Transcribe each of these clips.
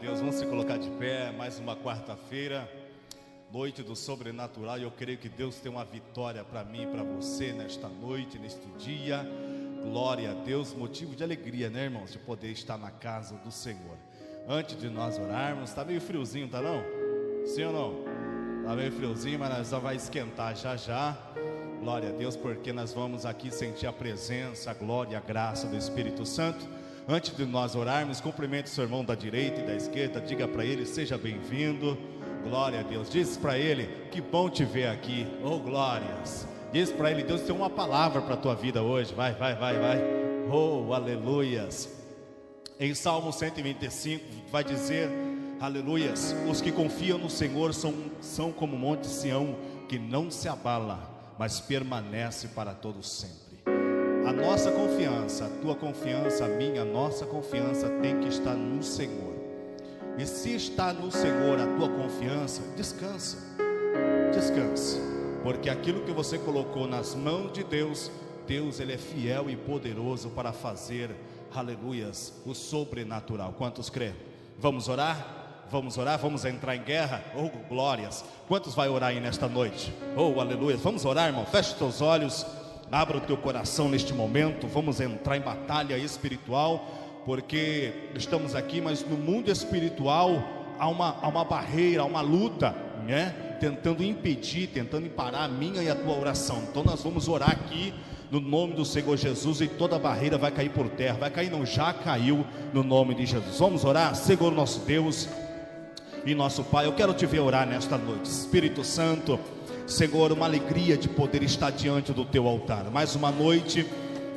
Deus. Vamos se colocar de pé. Mais uma quarta-feira, noite do sobrenatural. E eu creio que Deus tem uma vitória para mim e para você nesta noite, neste dia. Glória a Deus, motivo de alegria, né, irmãos? De poder estar na casa do Senhor. Antes de nós orarmos, está meio friozinho, tá não? Sim ou não? Está meio friozinho, mas nós já vai esquentar já já. Glória a Deus, porque nós vamos aqui sentir a presença, a glória, a graça do Espírito Santo. Antes de nós orarmos, cumprimente o seu irmão da direita e da esquerda, diga para ele: seja bem-vindo. Glória a Deus. Diz para ele: que bom te ver aqui. Oh, glórias. Diz para ele: Deus tem uma palavra para a tua vida hoje. Vai, vai, vai, vai. Oh, aleluias. Em Salmo 125 vai dizer: Aleluias. Os que confiam no Senhor são, são como o monte Sião, que não se abala, mas permanece para todo sempre. A nossa confiança, a tua confiança, a minha, a nossa confiança tem que estar no Senhor. E se está no Senhor a tua confiança, descansa. Descansa. Porque aquilo que você colocou nas mãos de Deus, Deus ele é fiel e poderoso para fazer, aleluias, o sobrenatural. Quantos crê? Vamos orar? Vamos orar, vamos entrar em guerra. Oh, glórias. Quantos vai orar aí nesta noite? Oh, aleluia. Vamos orar, irmão. Feche teus olhos. Abra o teu coração neste momento. Vamos entrar em batalha espiritual, porque estamos aqui, mas no mundo espiritual há uma, há uma barreira, há uma luta, né? Tentando impedir, tentando parar a minha e a tua oração. Então nós vamos orar aqui no nome do Senhor Jesus e toda barreira vai cair por terra. Vai cair, não, já caiu no nome de Jesus. Vamos orar, Senhor nosso Deus e nosso Pai. Eu quero te ver orar nesta noite, Espírito Santo. Senhor, uma alegria de poder estar diante do teu altar. Mais uma noite,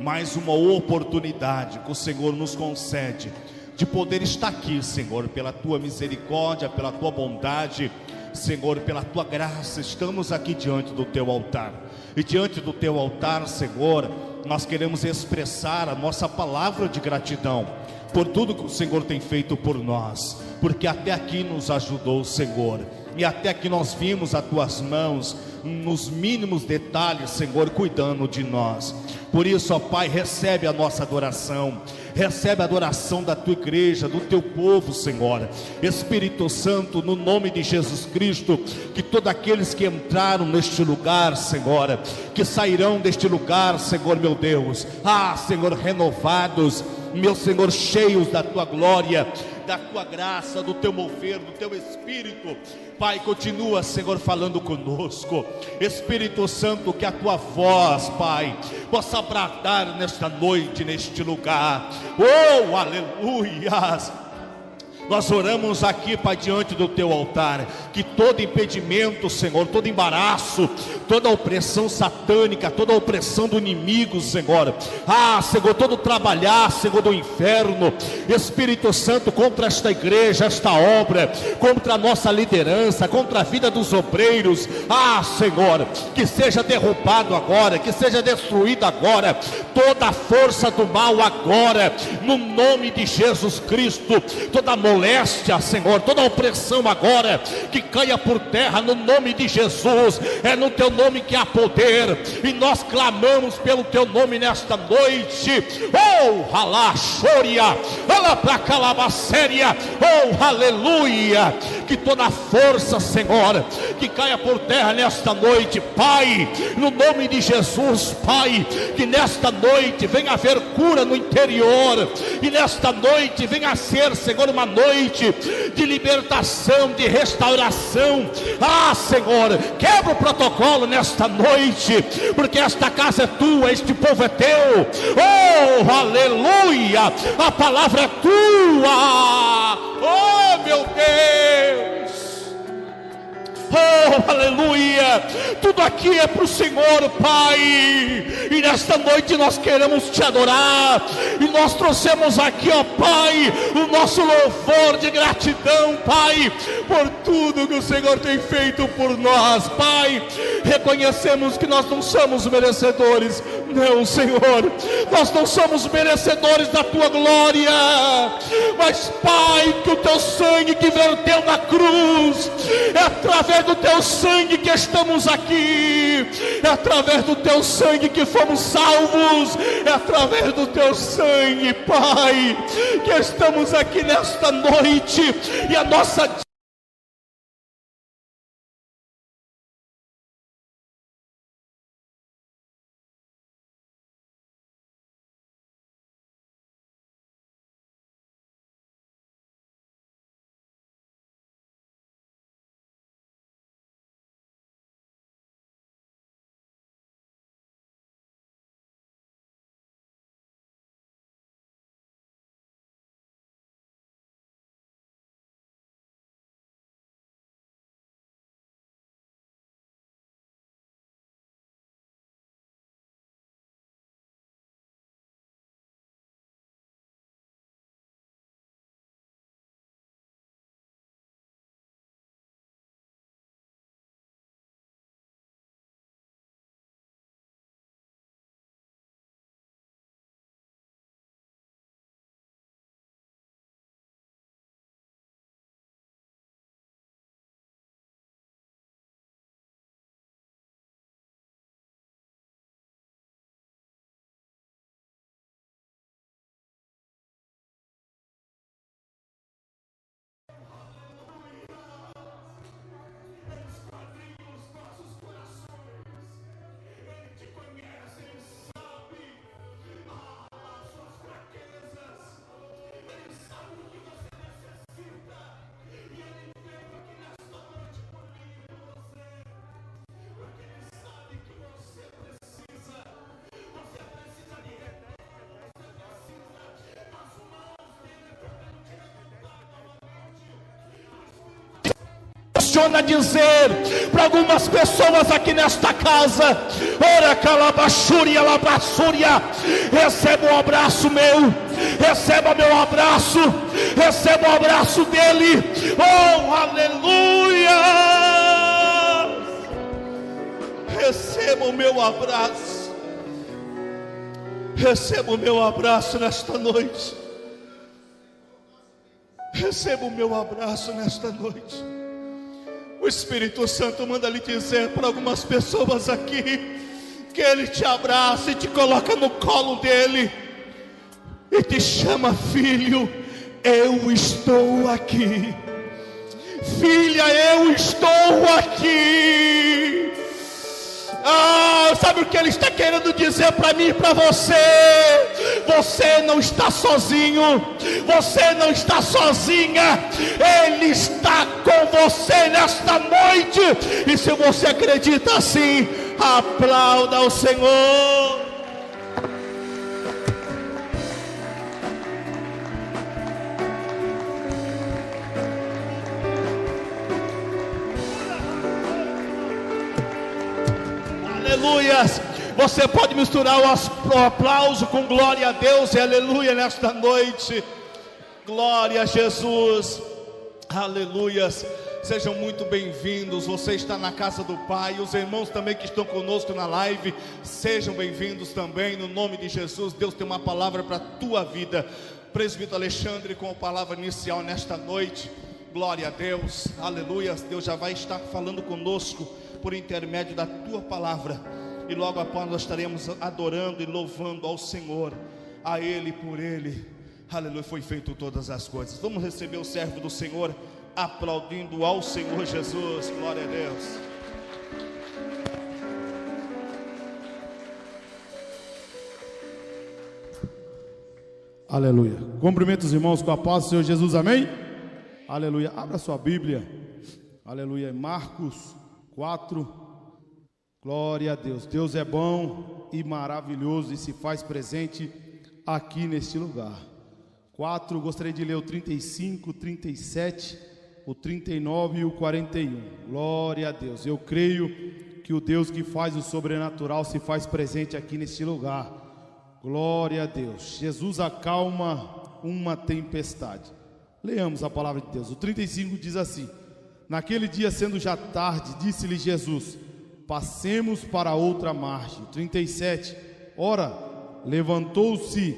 mais uma oportunidade que o Senhor nos concede de poder estar aqui, Senhor, pela tua misericórdia, pela tua bondade, Senhor, pela tua graça. Estamos aqui diante do teu altar. E diante do teu altar, Senhor, nós queremos expressar a nossa palavra de gratidão por tudo que o Senhor tem feito por nós, porque até aqui nos ajudou, Senhor e até que nós vimos as tuas mãos nos mínimos detalhes, Senhor, cuidando de nós. Por isso, ó Pai, recebe a nossa adoração, recebe a adoração da tua igreja, do teu povo, Senhor. Espírito Santo, no nome de Jesus Cristo, que todos aqueles que entraram neste lugar, Senhor, que sairão deste lugar, Senhor meu Deus, ah, Senhor, renovados, meu Senhor, cheios da tua glória, da tua graça, do teu mover, do teu espírito. Pai, continua, Senhor, falando conosco. Espírito Santo, que a tua voz, Pai, possa bradar nesta noite, neste lugar. Oh, aleluias! Nós oramos aqui, Pai, diante do teu altar, que todo impedimento, Senhor, todo embaraço, toda opressão satânica, toda opressão do inimigo, Senhor, ah, Senhor, todo trabalhar, Senhor, do inferno, Espírito Santo, contra esta igreja, esta obra, contra a nossa liderança, contra a vida dos obreiros, ah, Senhor, que seja derrubado agora, que seja destruído agora, toda a força do mal agora, no nome de Jesus Cristo, toda a moléstia, Senhor, toda opressão agora, que caia por terra no nome de Jesus, é no teu nome que há poder, e nós clamamos pelo teu nome nesta noite, oh, alaxoria, ela para calabacéria, oh, aleluia, que toda força, Senhor, que caia por terra nesta noite, Pai, no nome de Jesus, Pai, que nesta noite venha haver cura no interior, e nesta noite venha ser, Senhor, uma noite de libertação, de restauração. Ah, Senhor, quebra o protocolo nesta noite, porque esta casa é tua, este povo é teu. Oh, aleluia! A palavra é tua. Oh, meu Deus! Oh, aleluia! Tudo aqui é para o Senhor, Pai. E nesta noite nós queremos te adorar. E nós trouxemos aqui, ó Pai, o nosso louvor de gratidão, Pai, por tudo que o Senhor tem feito por nós, Pai. Reconhecemos que nós não somos merecedores, não, Senhor. Nós não somos merecedores da tua glória. Mas, Pai, que o teu sangue que verteu na cruz é através através do teu sangue que estamos aqui, é através do teu sangue que fomos salvos, é através do teu sangue, Pai, que estamos aqui nesta noite. E a nossa a dizer para algumas pessoas aqui nesta casa: Ora, calabachúria, labassúria, receba um abraço meu, receba meu abraço, receba o abraço dele, oh aleluia! Receba o meu abraço, receba o meu abraço nesta noite. Receba o meu abraço nesta noite. O Espírito Santo manda lhe dizer para algumas pessoas aqui que ele te abraça e te coloca no colo dele e te chama filho. Eu estou aqui, filha, eu estou aqui. Ah, sabe o que ele está querendo dizer para mim e para você? Você não está sozinho, você não está sozinha, Ele está com você nesta noite. E se você acredita assim, aplauda o Senhor. Aleluias. Você pode misturar o aplauso com glória a Deus e aleluia nesta noite. Glória a Jesus. Aleluias. Sejam muito bem-vindos. Você está na casa do Pai. Os irmãos também que estão conosco na live, sejam bem-vindos também. No nome de Jesus, Deus tem uma palavra para a tua vida. Presbítero Alexandre, com a palavra inicial nesta noite. Glória a Deus. Aleluia. Deus já vai estar falando conosco por intermédio da tua palavra. E logo após nós estaremos adorando e louvando ao Senhor, a Ele por Ele. Aleluia, foi feito todas as coisas. Vamos receber o servo do Senhor, aplaudindo ao Senhor Jesus. Glória a Deus. Aleluia. Cumprimento os irmãos com a paz do Senhor Jesus, amém? Aleluia. Abra sua Bíblia. Aleluia. Marcos 4. Glória a Deus. Deus é bom e maravilhoso e se faz presente aqui neste lugar. 4, gostaria de ler o 35, 37, o 39 e o 41. Glória a Deus. Eu creio que o Deus que faz o sobrenatural se faz presente aqui neste lugar. Glória a Deus. Jesus acalma uma tempestade. Leamos a palavra de Deus. O 35 diz assim: Naquele dia, sendo já tarde, disse-lhe Jesus: Passemos para outra margem. 37. Ora, levantou-se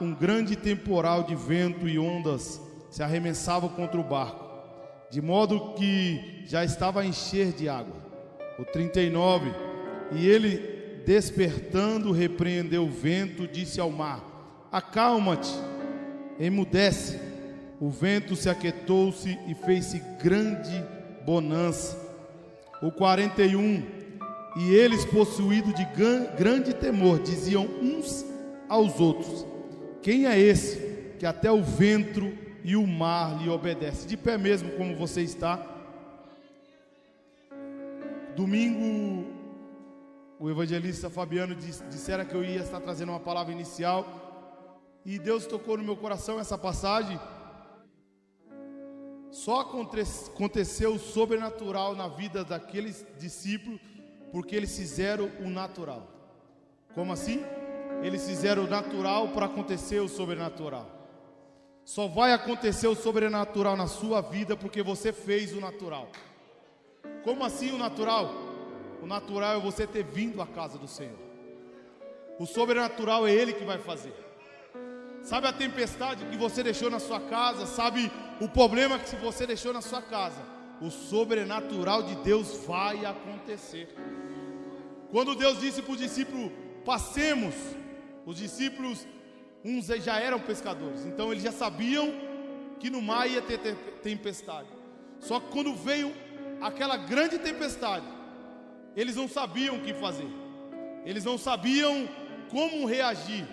um grande temporal de vento e ondas se arremessavam contra o barco, de modo que já estava a encher de água. O 39. E ele, despertando, repreendeu o vento, disse ao mar: Acalma-te, emudece. O vento se aquietou-se e fez-se grande bonança. O 41. E eles, possuídos de grande temor, diziam uns aos outros: Quem é esse que até o vento e o mar lhe obedece? De pé mesmo, como você está. Domingo, o evangelista Fabiano disse, dissera que eu ia estar trazendo uma palavra inicial. E Deus tocou no meu coração essa passagem. Só aconteceu o sobrenatural na vida daqueles discípulos porque eles fizeram o natural. Como assim? Eles fizeram o natural para acontecer o sobrenatural. Só vai acontecer o sobrenatural na sua vida porque você fez o natural. Como assim o natural? O natural é você ter vindo à casa do Senhor. O sobrenatural é Ele que vai fazer. Sabe a tempestade que você deixou na sua casa? Sabe o problema que você deixou na sua casa? O sobrenatural de Deus vai acontecer. Quando Deus disse para os discípulos: Passemos, os discípulos, uns já eram pescadores, então eles já sabiam que no mar ia ter tempestade. Só que quando veio aquela grande tempestade, eles não sabiam o que fazer, eles não sabiam como reagir,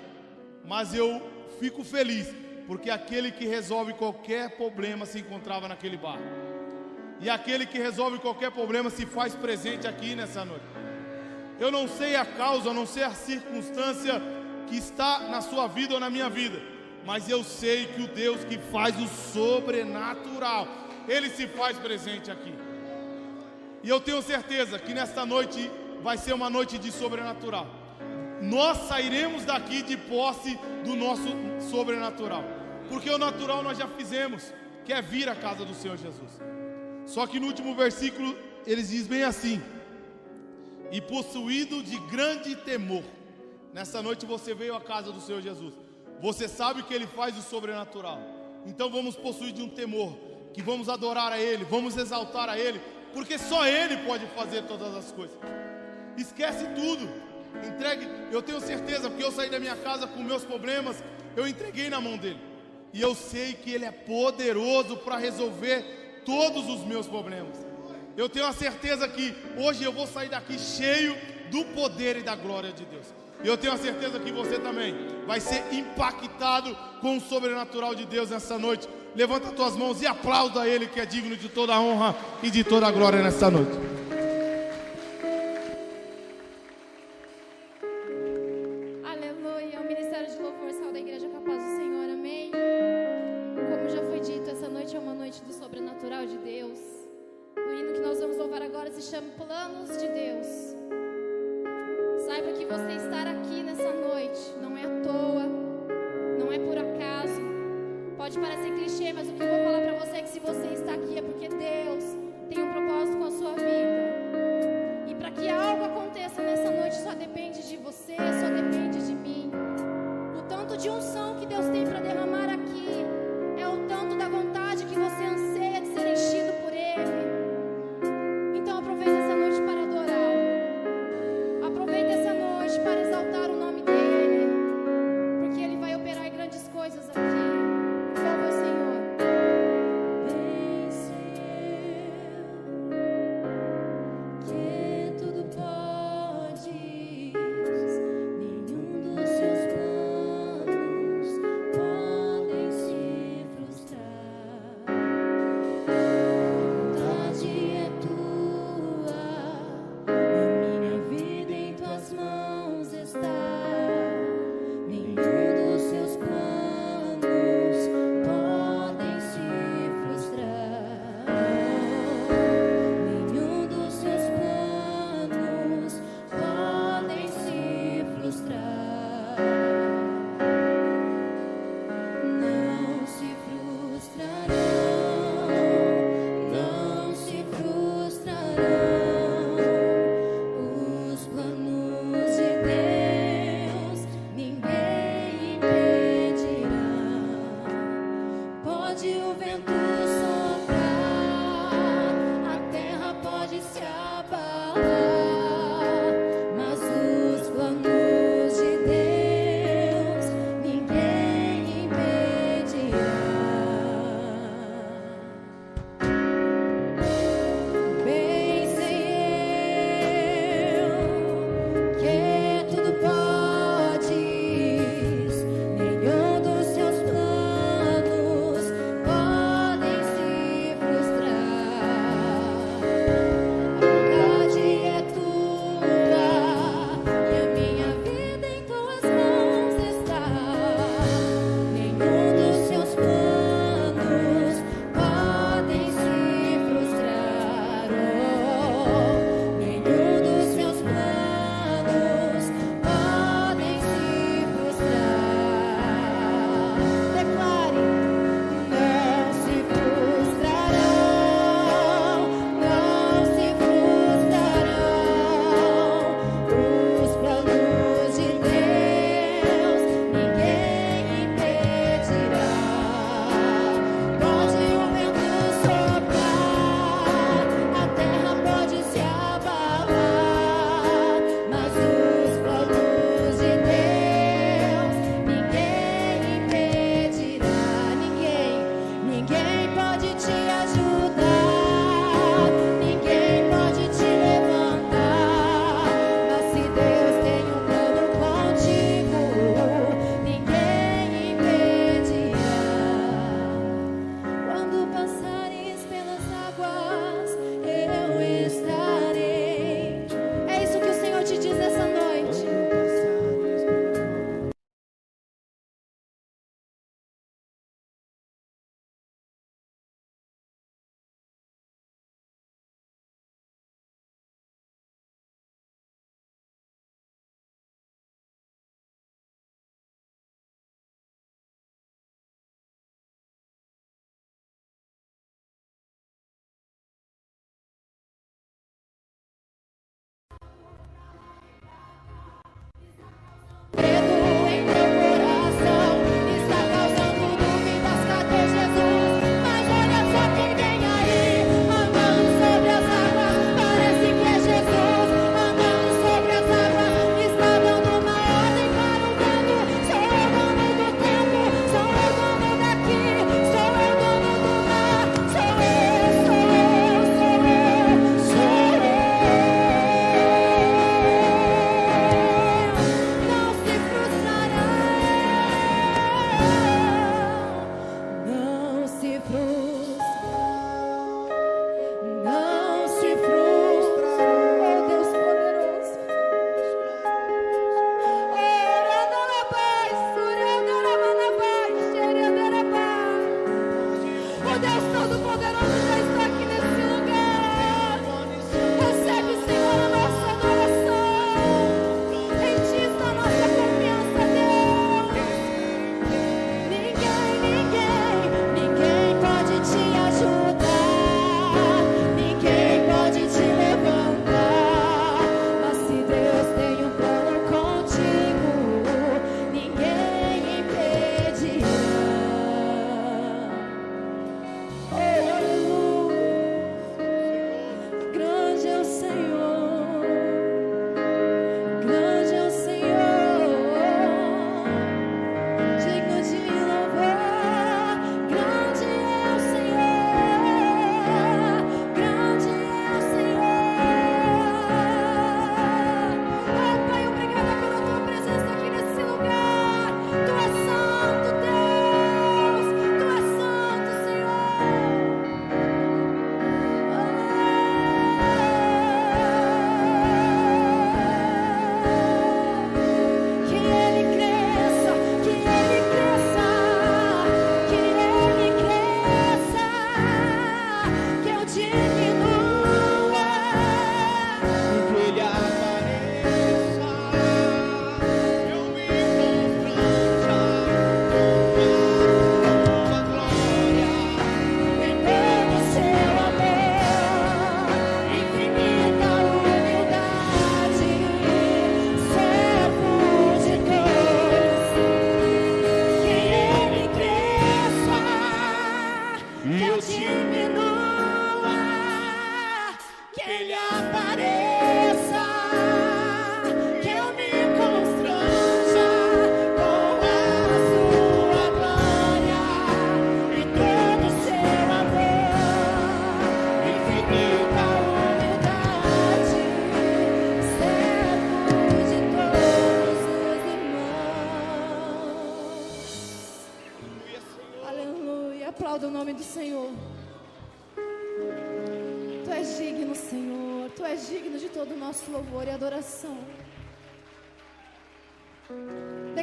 mas eu fico feliz, porque aquele que resolve qualquer problema se encontrava naquele bar, e aquele que resolve qualquer problema se faz presente aqui nessa noite. Eu não sei a causa, não sei a circunstância que está na sua vida ou na minha vida, mas eu sei que o Deus que faz o sobrenatural, ele se faz presente aqui. E eu tenho certeza que nesta noite vai ser uma noite de sobrenatural. Nós sairemos daqui de posse do nosso sobrenatural. Porque o natural nós já fizemos, que é vir à casa do Senhor Jesus. Só que no último versículo eles diz bem assim: E possuído de grande temor. Nessa noite você veio à casa do Senhor Jesus. Você sabe que ele faz o sobrenatural. Então vamos possuir de um temor, que vamos adorar a ele, vamos exaltar a ele, porque só Ele pode fazer todas as coisas. Esquece tudo, entregue. Eu tenho certeza, porque eu saí da minha casa com meus problemas, eu entreguei na mão dele, e eu sei que Ele é poderoso para resolver todos os meus problemas. Eu tenho a certeza que hoje eu vou sair daqui cheio do poder e da glória de Deus. E eu tenho a certeza que você também vai ser impactado com o sobrenatural de Deus nessa noite. Levanta as tuas mãos e aplauda Ele, que é digno de toda a honra e de toda a glória nesta noite.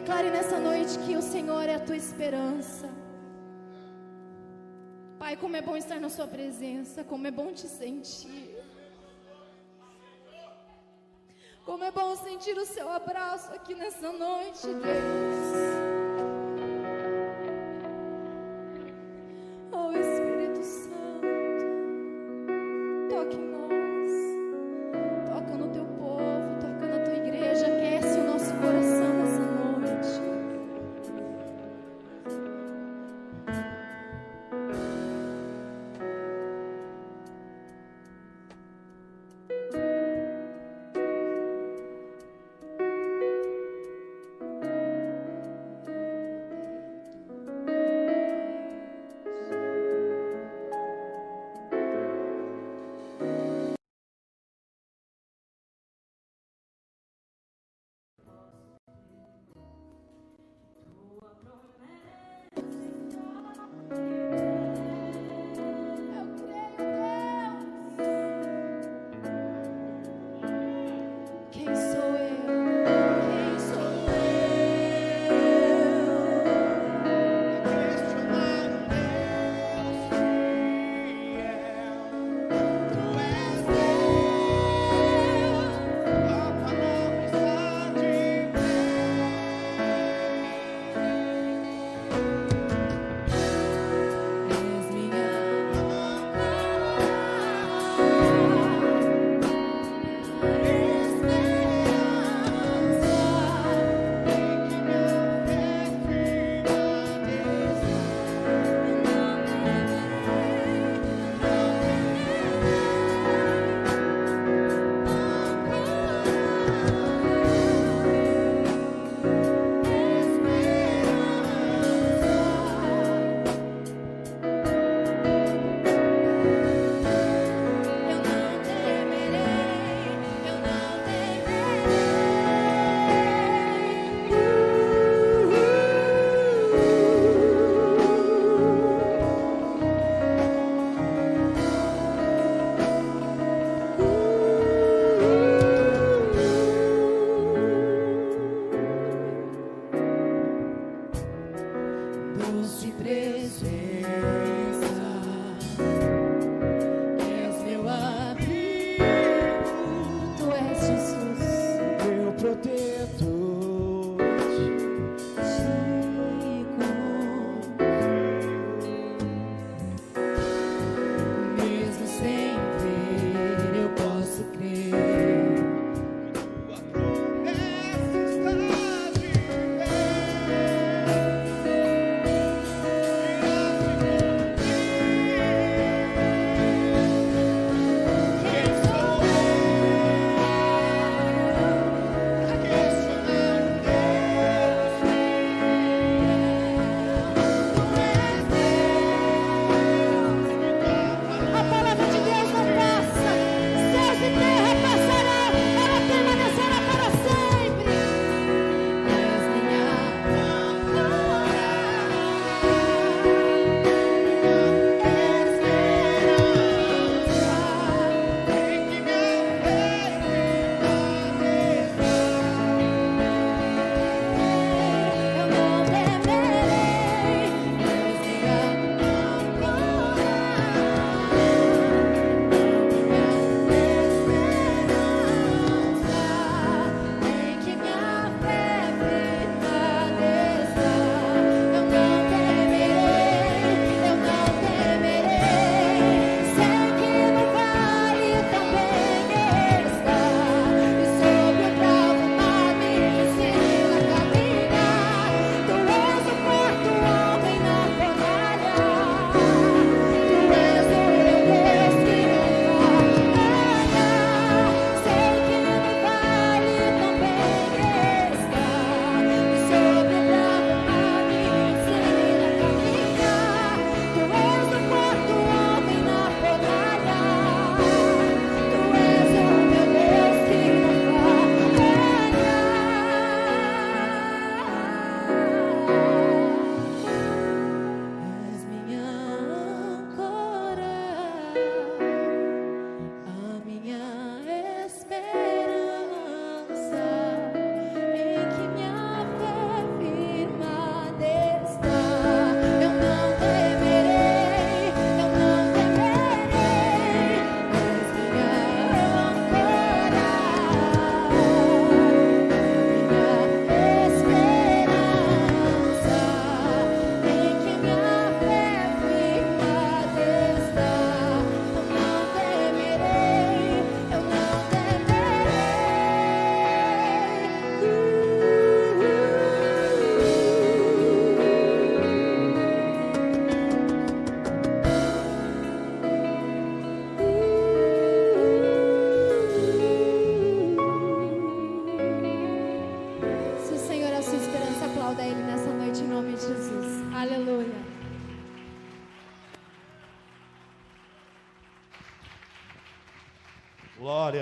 Declare nessa noite que o Senhor é a tua esperança. Pai, como é bom estar na Sua presença, como é bom te sentir. Como é bom sentir o seu abraço aqui nessa noite, Deus.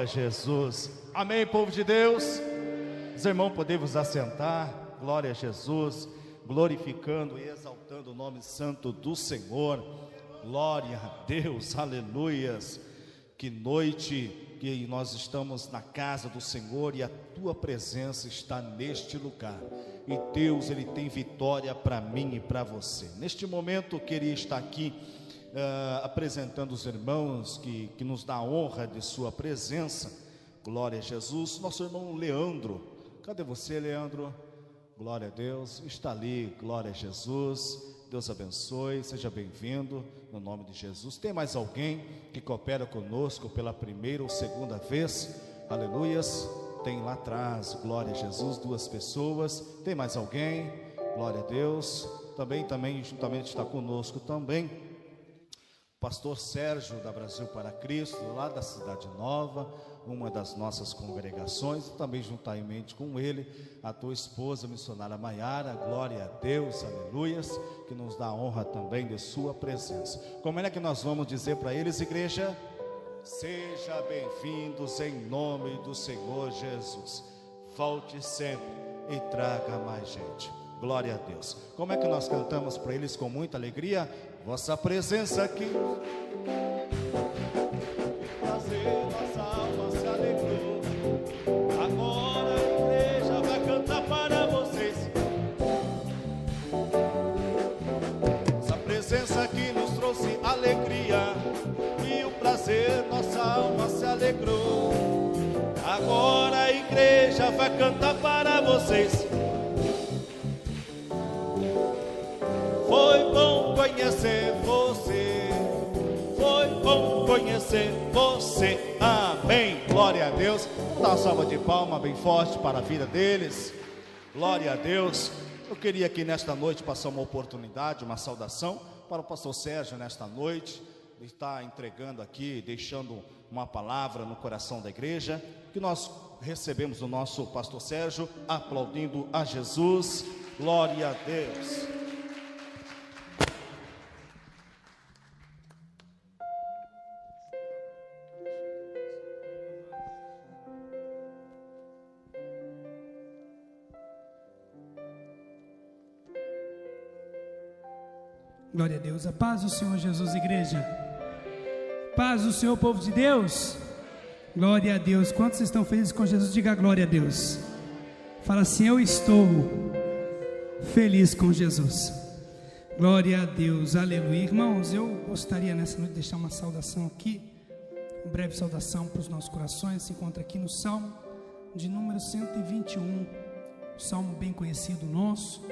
A Jesus. Amém, povo de Deus. Os irmãos, podemos assentar. Glória a Jesus. Glorificando e exaltando o nome santo do Senhor. Glória a Deus. Aleluias. Que noite que nós estamos na casa do Senhor e a tua presença está neste lugar. E Deus, Ele tem vitória para mim e para você. Neste momento, eu queria estar aqui uh, apresentando os irmãos que, que nos dá a honra de Sua presença. Glória a Jesus. Nosso irmão Leandro. Cadê você, Leandro? Glória a Deus. Está ali. Glória a Jesus. Deus abençoe, seja bem-vindo no nome de Jesus. Tem mais alguém que coopera conosco pela primeira ou segunda vez? Aleluias. Tem lá atrás, glória a Jesus, duas pessoas. Tem mais alguém? Glória a Deus. Também, também, juntamente está conosco também pastor Sérgio da Brasil para Cristo, lá da Cidade Nova, uma das nossas congregações, e também juntamente com ele, a tua esposa missionária Maiara, glória a Deus, aleluias, que nos dá a honra também de sua presença. Como é que nós vamos dizer para eles, igreja? Seja bem-vindos em nome do Senhor Jesus. Volte sempre e traga mais gente. Glória a Deus. Como é que nós cantamos para eles com muita alegria? Vossa presença aqui. Prazer, nossa alma se alegrou. Agora a igreja vai cantar para vocês. Vossa presença aqui nos trouxe alegria. E o prazer, nossa alma se alegrou. Agora a igreja vai cantar para vocês. Foi bom conhecer você. Foi bom conhecer você. Amém. Glória a Deus. Dá uma salva de palma bem forte para a vida deles. Glória a Deus. Eu queria aqui nesta noite passar uma oportunidade, uma saudação para o pastor Sérgio nesta noite. Ele está entregando aqui, deixando uma palavra no coração da igreja. Que nós recebemos o nosso pastor Sérgio aplaudindo a Jesus. Glória a Deus. Glória a Deus. A paz do Senhor Jesus, igreja. Paz do Senhor, povo de Deus. Glória a Deus. Quantos estão felizes com Jesus? Diga glória a Deus. Fala assim: Eu estou feliz com Jesus. Glória a Deus. Aleluia. Irmãos, eu gostaria nessa noite de deixar uma saudação aqui. Uma breve saudação para os nossos corações. Se encontra aqui no Salmo de número 121. Salmo bem conhecido nosso.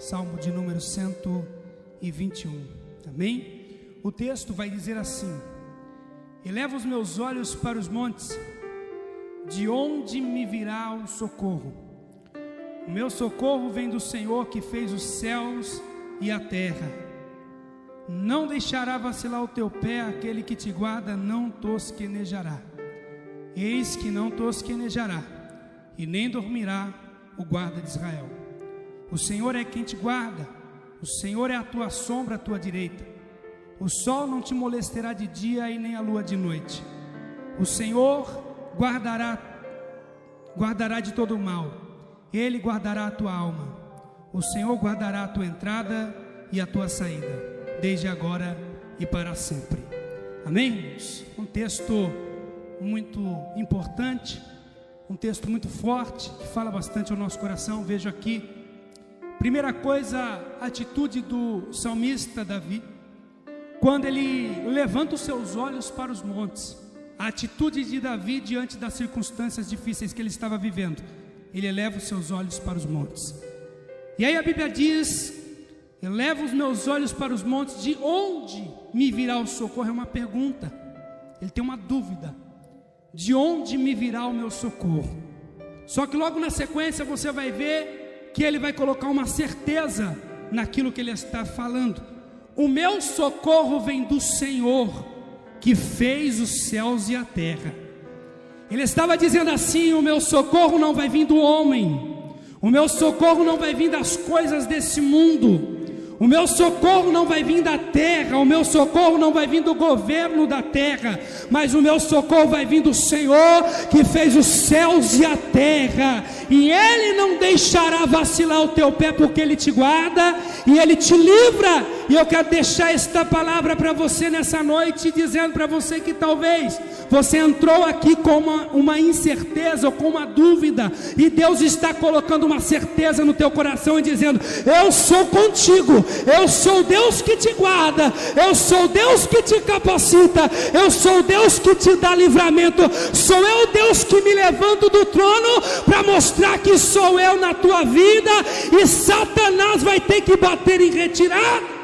Salmo de número 121 e 21. Amém? O texto vai dizer assim: Eleva os meus olhos para os montes, de onde me virá o socorro? O meu socorro vem do Senhor que fez os céus e a terra. Não deixará vacilar o teu pé, aquele que te guarda não tosquenejará. Eis que não tosquenejará, e nem dormirá o guarda de Israel. O Senhor é quem te guarda o Senhor é a tua sombra à tua direita. O sol não te molestará de dia e nem a lua de noite. O Senhor guardará guardará de todo o mal. Ele guardará a tua alma. O Senhor guardará a tua entrada e a tua saída, desde agora e para sempre. Amém? Um texto muito importante, um texto muito forte, que fala bastante ao nosso coração. Vejo aqui Primeira coisa, a atitude do salmista Davi, quando ele levanta os seus olhos para os montes, a atitude de Davi diante das circunstâncias difíceis que ele estava vivendo, ele eleva os seus olhos para os montes. E aí a Bíblia diz: Eleva os meus olhos para os montes, de onde me virá o socorro? É uma pergunta, ele tem uma dúvida: de onde me virá o meu socorro? Só que logo na sequência você vai ver que ele vai colocar uma certeza naquilo que ele está falando. O meu socorro vem do Senhor, que fez os céus e a terra. Ele estava dizendo assim: o meu socorro não vai vir do homem, o meu socorro não vai vir das coisas desse mundo, O meu socorro não vai vir da terra, o meu socorro não vai vir do governo da terra, mas o meu socorro vai vir do Senhor que fez os céus e a terra, e Ele não deixará vacilar o teu pé, porque Ele te guarda e Ele te livra. E eu quero deixar esta palavra para você nessa noite, dizendo para você que talvez você entrou aqui com uma, uma incerteza ou com uma dúvida, e Deus está colocando uma certeza no teu coração e dizendo: Eu sou contigo, eu sou Deus que te guarda, eu sou Deus que te capacita, eu sou Deus que te dá livramento, sou eu Deus que me levanto do trono para mostrar que sou eu na tua vida, e Satanás vai ter que bater em retirada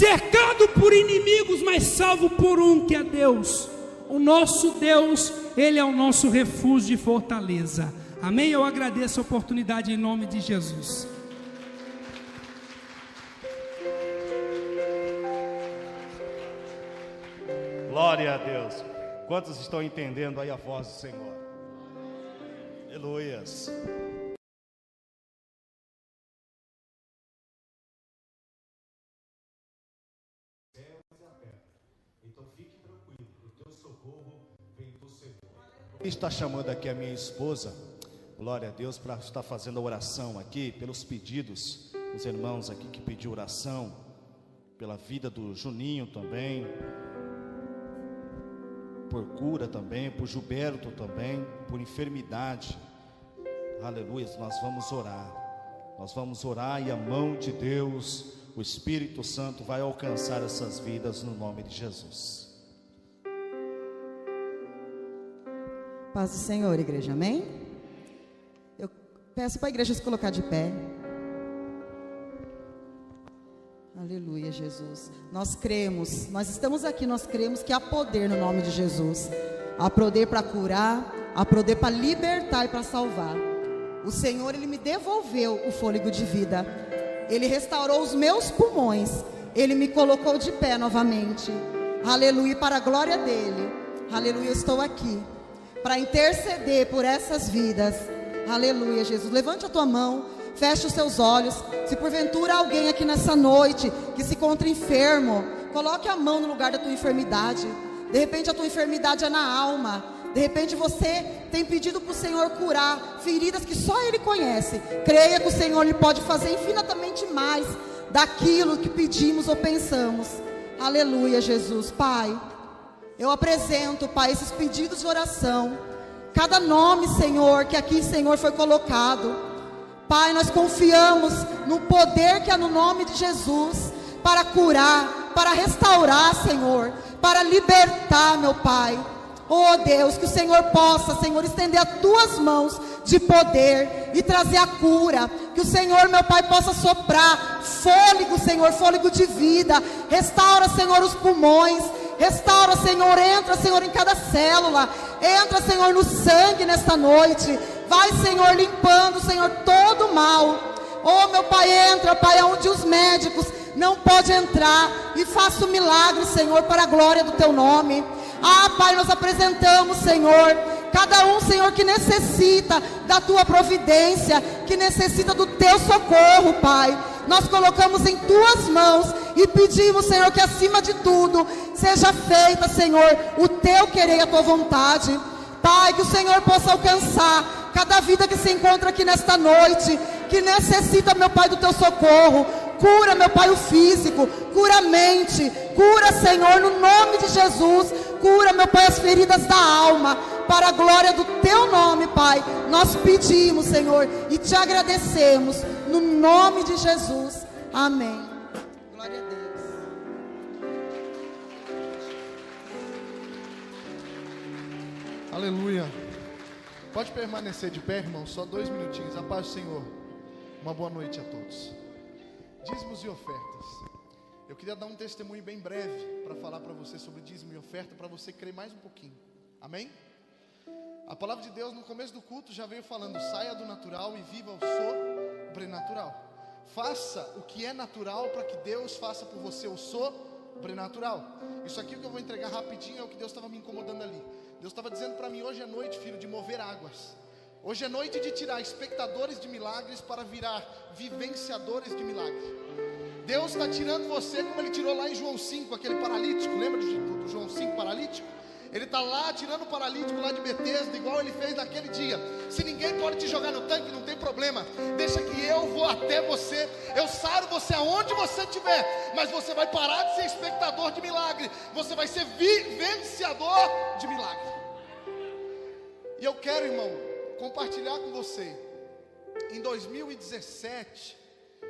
cercado por inimigos, mas salvo por um que é Deus. O nosso Deus, Ele é o nosso refúgio e fortaleza. Amém? Eu agradeço a oportunidade em nome de Jesus. Glória a Deus. Quantos estão entendendo aí a voz do Senhor? Aleluias. Está chamando aqui a minha esposa, glória a Deus, para estar fazendo a oração aqui, pelos pedidos, os irmãos aqui que pediu oração, pela vida do Juninho também, por cura também, por Gilberto também, por enfermidade. Aleluia, nós vamos orar. Nós vamos orar e a mão de Deus, o Espírito Santo vai alcançar essas vidas no nome de Jesus. Paz do Senhor, igreja, amém? Eu peço para a igreja se colocar de pé. Aleluia, Jesus. Nós cremos, nós estamos aqui, nós cremos que há poder no nome de Jesus. Há poder para curar, há poder para libertar e para salvar. O Senhor, Ele me devolveu o fôlego de vida. Ele restaurou os meus pulmões. Ele me colocou de pé novamente. Aleluia, para a glória dEle. Aleluia, eu estou aqui para interceder por essas vidas. Aleluia, Jesus. Levante a tua mão, feche os seus olhos. Se porventura alguém aqui nessa noite que se encontra enfermo, coloque a mão no lugar da tua enfermidade. De repente a tua enfermidade é na alma. De repente você tem pedido para o Senhor curar feridas que só Ele conhece. Creia que o Senhor lhe pode fazer infinitamente mais daquilo que pedimos ou pensamos. Aleluia, Jesus. Pai. Eu apresento, Pai, esses pedidos de oração. Cada nome, Senhor, que aqui, Senhor, foi colocado. Pai, nós confiamos no poder que há no nome de Jesus para curar, para restaurar, Senhor, para libertar, meu Pai. Oh Deus, que o Senhor possa, Senhor, estender as tuas mãos de poder e trazer a cura. Que o Senhor, meu Pai, possa soprar fôlego, Senhor, fôlego de vida. Restaura, Senhor, os pulmões. Restaura, Senhor, entra, Senhor, em cada célula. Entra, Senhor, no sangue nesta noite. Vai, Senhor, limpando, Senhor, todo o mal. Oh, meu Pai, entra, Pai, onde os médicos não podem entrar. E faça o um milagre, Senhor, para a glória do Teu nome. Ah, Pai, nós apresentamos, Senhor, cada um, Senhor, que necessita da Tua providência, que necessita do Teu socorro, Pai nós colocamos em tuas mãos e pedimos, Senhor, que acima de tudo seja feita, Senhor, o teu querer e a tua vontade. Pai, que o Senhor possa alcançar cada vida que se encontra aqui nesta noite, que necessita, meu Pai, do teu socorro. Cura, meu Pai, o físico, cura a mente, cura, Senhor, no nome de Jesus. Cura, meu Pai, as feridas da alma, para a glória do teu nome, Pai. Nós pedimos, Senhor, e te agradecemos, no nome de Jesus. Amém. Glória a Deus. Aleluia. Pode permanecer de pé, irmão, só dois minutinhos. A paz do Senhor. Uma boa noite a todos. Dízimos e ofertas. Eu queria dar um testemunho bem breve para falar para você sobre dízimo e oferta, para você crer mais um pouquinho. Amém? A palavra de Deus no começo do culto já veio falando: saia do natural e viva o sobrenatural. Faça o que é natural para que Deus faça por você o sobrenatural. Isso aqui que eu vou entregar rapidinho é o que Deus estava me incomodando ali. Deus estava dizendo para mim hoje à noite, filho, de mover águas. Hoje é noite de tirar espectadores de milagres para virar vivenciadores de milagres. Deus está tirando você como Ele tirou lá em João 5, aquele paralítico. Lembra do, do João 5 paralítico? Ele está lá tirando o paralítico lá de Betesda, igual ele fez naquele dia. Se ninguém pode te jogar no tanque, não tem problema. Deixa que eu vou até você. Eu saro você aonde você estiver. Mas você vai parar de ser espectador de milagre. Você vai ser vivenciador de milagre. E eu quero, irmão, compartilhar com você. Em 2017,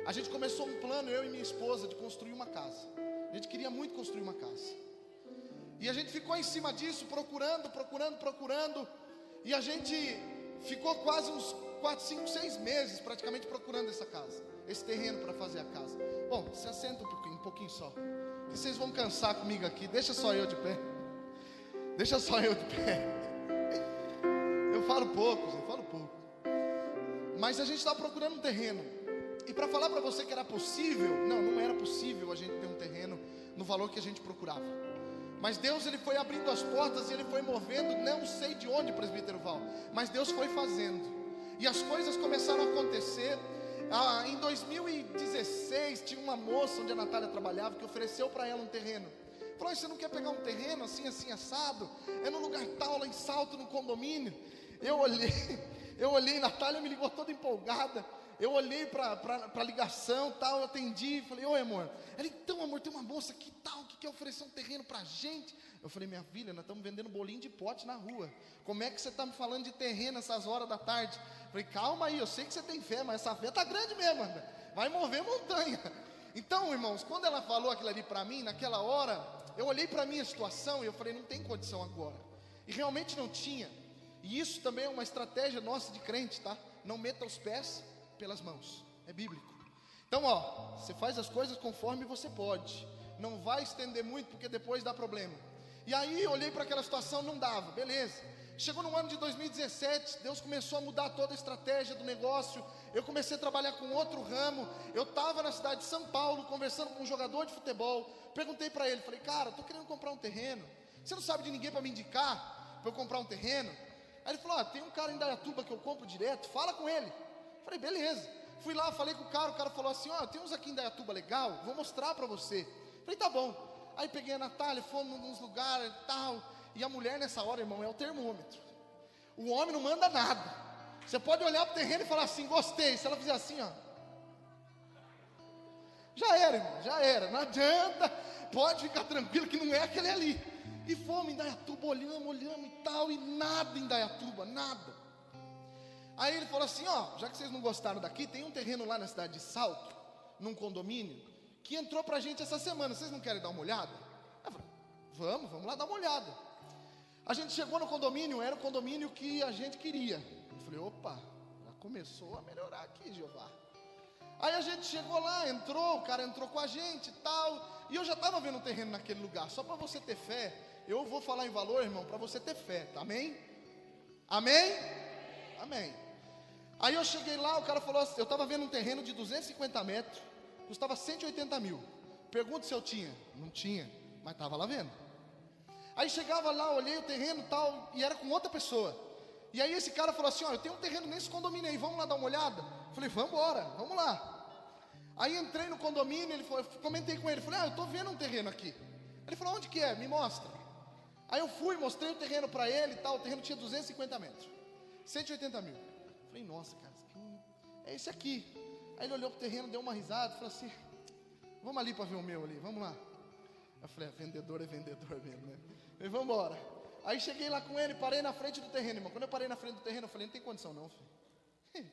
a gente começou um plano, eu e minha esposa, de construir uma casa. A gente queria muito construir uma casa. E a gente ficou em cima disso, procurando, procurando, procurando. E a gente ficou quase uns 4, 5, 6 meses praticamente procurando essa casa, esse terreno para fazer a casa. Bom, se assenta um pouquinho, um pouquinho só. Que vocês vão cansar comigo aqui. Deixa só eu de pé. Deixa só eu de pé. Eu falo pouco, eu falo pouco. Mas a gente estava procurando um terreno. E para falar para você que era possível, não, não era possível a gente ter um terreno no valor que a gente procurava. Mas Deus ele foi abrindo as portas e ele foi movendo, não sei de onde, presbítero Val, mas Deus foi fazendo. E as coisas começaram a acontecer. Ah, em 2016 tinha uma moça onde a Natália trabalhava que ofereceu para ela um terreno. Falou: "Você não quer pegar um terreno assim assim assado? É no lugar tal lá em Salto, no condomínio". Eu olhei, eu olhei, Natália me ligou toda empolgada. Eu olhei para a ligação, tal, eu atendi, falei, oi amor. Ela, então amor, tem uma moça aqui tal, quer oferecer um terreno para a gente. Eu falei, minha filha, nós estamos vendendo bolinho de pote na rua. Como é que você está me falando de terreno essas horas da tarde? Eu falei, calma aí, eu sei que você tem fé, mas essa fé está grande mesmo, vai mover montanha. Então, irmãos, quando ela falou aquilo ali para mim, naquela hora, eu olhei para a minha situação e eu falei, não tem condição agora. E realmente não tinha. E isso também é uma estratégia nossa de crente, tá? Não meta os pés pelas mãos. É bíblico. Então, ó, você faz as coisas conforme você pode. Não vai estender muito porque depois dá problema. E aí olhei para aquela situação, não dava, beleza. Chegou no ano de 2017, Deus começou a mudar toda a estratégia do negócio. Eu comecei a trabalhar com outro ramo. Eu estava na cidade de São Paulo conversando com um jogador de futebol. Perguntei para ele, falei, cara, estou querendo comprar um terreno. Você não sabe de ninguém para me indicar para eu comprar um terreno? Aí ele falou, ah, tem um cara em Dayatuba que eu compro direto, fala com ele. Falei, beleza. Fui lá, falei com o cara, o cara falou assim: Ó, oh, tem uns aqui em Dayatuba legal, vou mostrar para você. Falei, tá bom. Aí peguei a Natália, fomos nos lugares e tal. E a mulher nessa hora, irmão, é o termômetro. O homem não manda nada. Você pode olhar para o terreno e falar assim, gostei. Se ela fizer assim, ó. Já era, irmão, já era. Não adianta. Pode ficar tranquilo que não é aquele ali. E fomos em Dayatuba, olhamos, olhamos e tal. E nada em Dayatuba, nada. Aí ele falou assim: ó, já que vocês não gostaram daqui, tem um terreno lá na cidade de Salto, num condomínio, que entrou pra gente essa semana. Vocês não querem dar uma olhada? Eu falei, vamos, vamos lá dar uma olhada. A gente chegou no condomínio, era o condomínio que a gente queria. Eu falei, opa, já começou a melhorar aqui, Jeová. Aí a gente chegou lá, entrou, o cara entrou com a gente e tal. E eu já estava vendo um terreno naquele lugar. Só para você ter fé, eu vou falar em valor, irmão, para você ter fé, tá? amém? Amém? Amém. Aí eu cheguei lá, o cara falou assim, eu estava vendo um terreno de 250 metros, custava 180 mil. Pergunta se eu tinha. Não tinha, mas estava lá vendo. Aí chegava lá, olhei o terreno tal, e era com outra pessoa. E aí esse cara falou assim, ó, eu tenho um terreno nesse condomínio aí, vamos lá dar uma olhada? Falei, vamos embora, vamos lá. Aí entrei no condomínio, ele comentei com ele, falei, ah, eu estou vendo um terreno aqui. Ele falou, onde que é? Me mostra. Aí eu fui, mostrei o terreno para ele e tal, o terreno tinha 250 metros, 180 mil. Falei, nossa, cara, é esse aqui. Aí ele olhou para o terreno, deu uma risada, falou assim: Vamos ali para ver o meu ali, vamos lá. Eu falei: é, vendedor é vendedor mesmo, né? Falei, vamos embora. Aí cheguei lá com ele, parei na frente do terreno, irmão. Quando eu parei na frente do terreno, eu falei: Não tem condição, não, filho.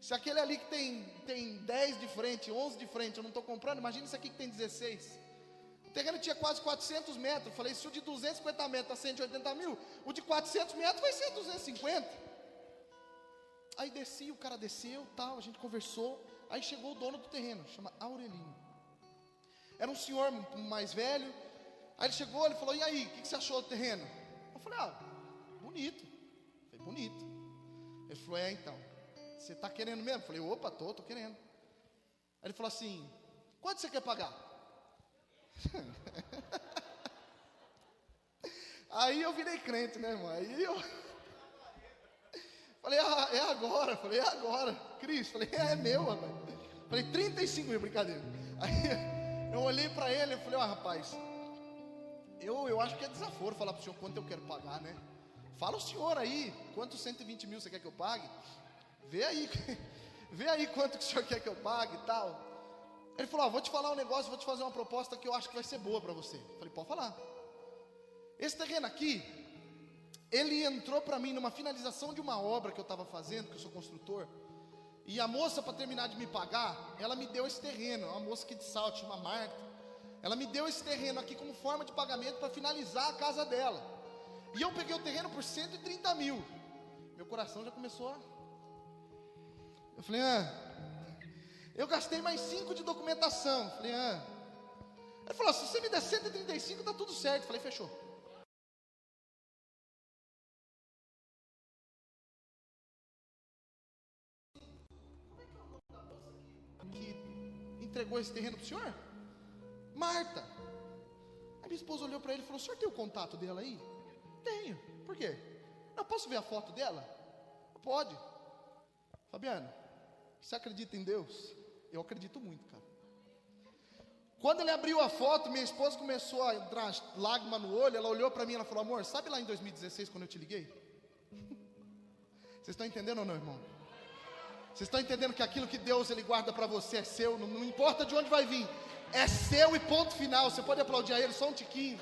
Se aquele ali que tem, tem 10 de frente, 11 de frente, eu não estou comprando, imagina esse aqui que tem 16. O terreno tinha quase 400 metros. Eu falei: Se o de 250 metros está 180 mil, o de 400 metros vai ser 250. Aí desci, o cara desceu, tal, a gente conversou. Aí chegou o dono do terreno, chama Aurelino. Era um senhor mais velho. Aí ele chegou, ele falou: "E aí, o que, que, você achou do terreno?" Eu falei: "Ah, bonito." Falei: "Bonito." Ele falou: "É, então. Você está querendo mesmo?" Eu falei: "Opa, tô, tô querendo." Aí ele falou assim: "Quanto você quer pagar?" Aí eu virei crente, né, irmão? Aí eu Falei, ah, é agora. Falei, é agora. Cris, falei, é, é meu, rapaz. Falei, 35 mil, brincadeira. Aí eu olhei para ele e falei, ó, oh, rapaz, eu, eu acho que é desaforo falar para o senhor quanto eu quero pagar, né? Fala o senhor aí, quantos 120 mil você quer que eu pague? Vê aí, vê aí quanto que o senhor quer que eu pague e tal. Ele falou: ah, vou te falar um negócio, vou te fazer uma proposta que eu acho que vai ser boa para você. falei: pode falar. Esse terreno aqui, ele entrou para mim numa finalização de uma obra que eu estava fazendo, que eu sou construtor. E a moça, para terminar de me pagar, ela me deu esse terreno. Uma moça aqui de Salto, uma Marta. Ela me deu esse terreno aqui como forma de pagamento para finalizar a casa dela. E eu peguei o terreno por 130 mil. Meu coração já começou a. Eu falei, ah, eu gastei mais 5 de documentação. Falei, ah. Ele falou: se você me der 135, tá tudo certo. Falei, fechou. Entregou esse terreno para o senhor? Marta. A minha esposa olhou para ele e falou: O senhor tem o contato dela aí? Tenho. Por quê? Não posso ver a foto dela? Pode. Fabiano, você acredita em Deus? Eu acredito muito, cara. Quando ele abriu a foto, minha esposa começou a entrar lágrima no olho. Ela olhou para mim e falou: Amor, sabe lá em 2016 quando eu te liguei? Vocês estão entendendo ou não, irmão? Vocês estão entendendo que aquilo que Deus ele guarda para você é seu, não, não, importa de onde vai vir, é seu e ponto final. Você pode aplaudir a Ele só um tiquinho.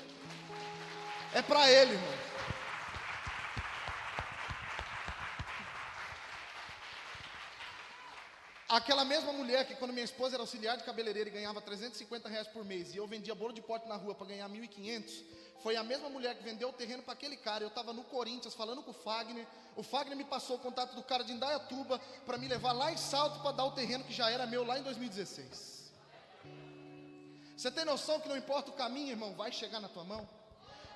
É para Ele, irmão. Aquela mesma mulher que quando minha esposa era auxiliar de cabeleireira e ganhava 350 reais por mês e eu vendia bolo de pote na rua para ganhar 1.500, foi a mesma mulher que vendeu o terreno para aquele cara. Eu estava no Corinthians falando com o Fagner. O Fagner me passou o contato do cara de Indaiatuba para me levar lá em Salto para dar o terreno que já era meu lá em 2016. Você tem noção que não importa o caminho, irmão, vai chegar na tua mão?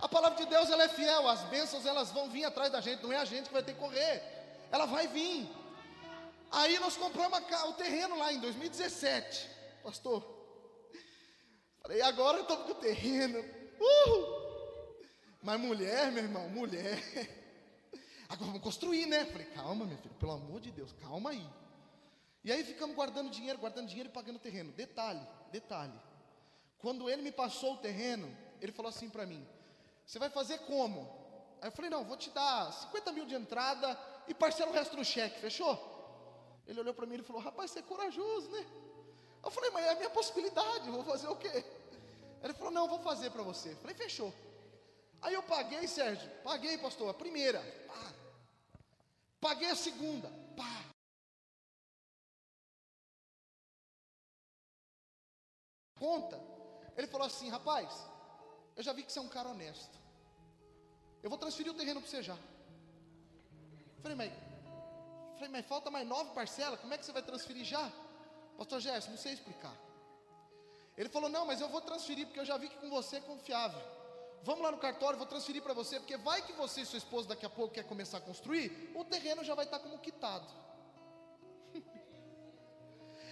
A palavra de Deus ela é fiel, as bênçãos elas vão vir atrás da gente, não é a gente que vai ter que correr. Ela vai vir. Aí nós compramos o terreno lá em 2017, pastor. Falei, agora estamos com o terreno. Uhul. Mas mulher, meu irmão, mulher. Agora vamos construir, né? Falei, calma, meu filho, pelo amor de Deus, calma aí. E aí ficamos guardando dinheiro, guardando dinheiro e pagando o terreno. Detalhe, detalhe. Quando ele me passou o terreno, ele falou assim para mim: Você vai fazer como? Aí eu falei: Não, vou te dar 50 mil de entrada e parcela o resto no cheque, fechou? Ele olhou para mim e falou: Rapaz, você é corajoso, né? Eu falei: Mas é a minha possibilidade, vou fazer o quê? Ele falou: Não, vou fazer para você. Eu falei: Fechou. Aí eu paguei, Sérgio, paguei, pastor, a primeira, pá. Paguei a segunda, pá. Conta. Ele falou assim: Rapaz, eu já vi que você é um cara honesto. Eu vou transferir o terreno para você já. Eu falei, mas Falei, mas falta mais nove parcelas, como é que você vai transferir já? Pastor Gerson, não sei explicar. Ele falou, não, mas eu vou transferir, porque eu já vi que com você é confiável. Vamos lá no cartório, vou transferir para você, porque vai que você e sua esposa daqui a pouco quer começar a construir, o terreno já vai estar como quitado.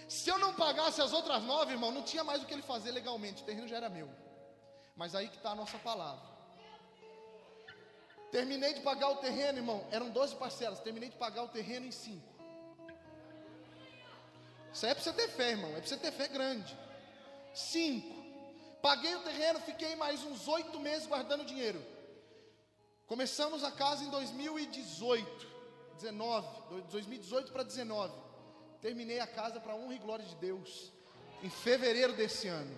Se eu não pagasse as outras nove, irmão, não tinha mais o que ele fazer legalmente, o terreno já era meu. Mas aí que está a nossa palavra. Terminei de pagar o terreno, irmão. Eram 12 parcelas. Terminei de pagar o terreno em 5. Isso aí é para você ter fé, irmão. É para você ter fé grande. 5. Paguei o terreno, fiquei mais uns oito meses guardando dinheiro. Começamos a casa em 2018. 19, 2018 para 19. Terminei a casa para honra e glória de Deus. Em fevereiro desse ano.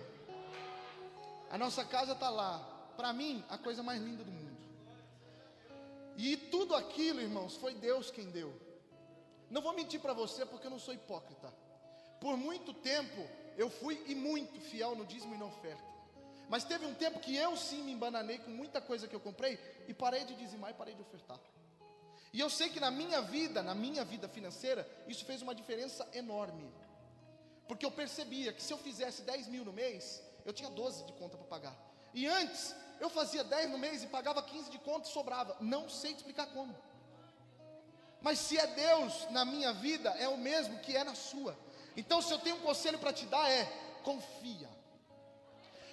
A nossa casa está lá. Para mim, a coisa mais linda do mundo. E tudo aquilo, irmãos, foi Deus quem deu. Não vou mentir para você porque eu não sou hipócrita. Por muito tempo eu fui e muito fiel no dízimo e na oferta. Mas teve um tempo que eu sim me embananei com muita coisa que eu comprei e parei de dizimar e parei de ofertar. E eu sei que na minha vida, na minha vida financeira, isso fez uma diferença enorme. Porque eu percebia que se eu fizesse 10 mil no mês, eu tinha 12 de conta para pagar. E antes, eu fazia 10 no mês e pagava 15 de conta e sobrava. Não sei te explicar como. Mas se é Deus na minha vida, é o mesmo que é na sua. Então, se eu tenho um conselho para te dar, é confia.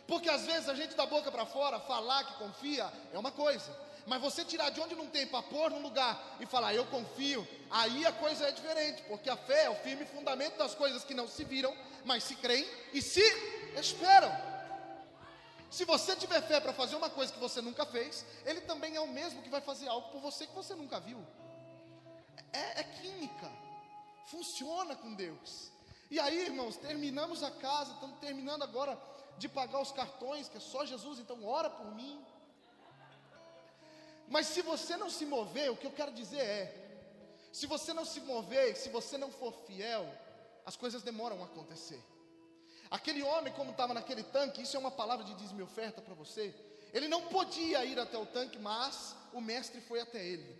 Porque às vezes a gente da boca para fora falar que confia é uma coisa, Mas você tirar de onde não tem para pôr num lugar e falar, eu confio, aí a coisa é diferente, porque a fé é o firme fundamento das coisas que não se viram, mas se creem e se esperam. Se você tiver fé para fazer uma coisa que você nunca fez, Ele também é o mesmo que vai fazer algo por você que você nunca viu. É, é química, funciona com Deus. E aí, irmãos, terminamos a casa, estamos terminando agora de pagar os cartões, que é só Jesus, então ora por mim. Mas se você não se mover, o que eu quero dizer é: se você não se mover, se você não for fiel, as coisas demoram a acontecer. Aquele homem, como estava naquele tanque, isso é uma palavra de dízimo oferta para você. Ele não podia ir até o tanque, mas o mestre foi até ele.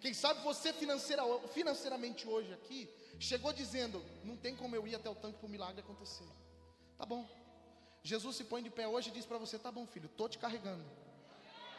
Quem sabe você financeira, financeiramente hoje aqui chegou dizendo: Não tem como eu ir até o tanque para o milagre acontecer. Tá bom. Jesus se põe de pé hoje e diz para você: Tá bom, filho, estou te carregando.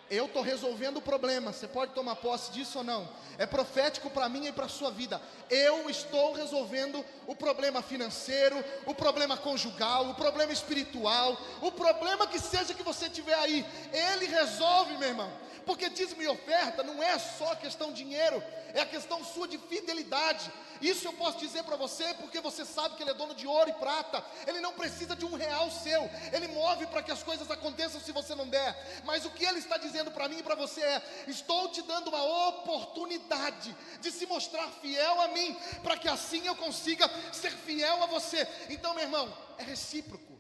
Eu estou resolvendo o problema. Você pode tomar posse disso ou não? É profético para mim e para a sua vida. Eu estou resolvendo o problema financeiro, o problema conjugal, o problema espiritual, o problema que seja que você tiver aí. Ele resolve, meu irmão. Porque dízimo e oferta não é só questão de dinheiro, é a questão sua de fidelidade. Isso eu posso dizer para você porque você sabe que Ele é dono de ouro e prata. Ele não precisa de um real seu. Ele move para que as coisas aconteçam se você não der. Mas o que Ele está dizendo para mim e para você é: estou te dando uma oportunidade de se mostrar fiel a mim, para que assim eu consiga ser fiel a você. Então, meu irmão, é recíproco.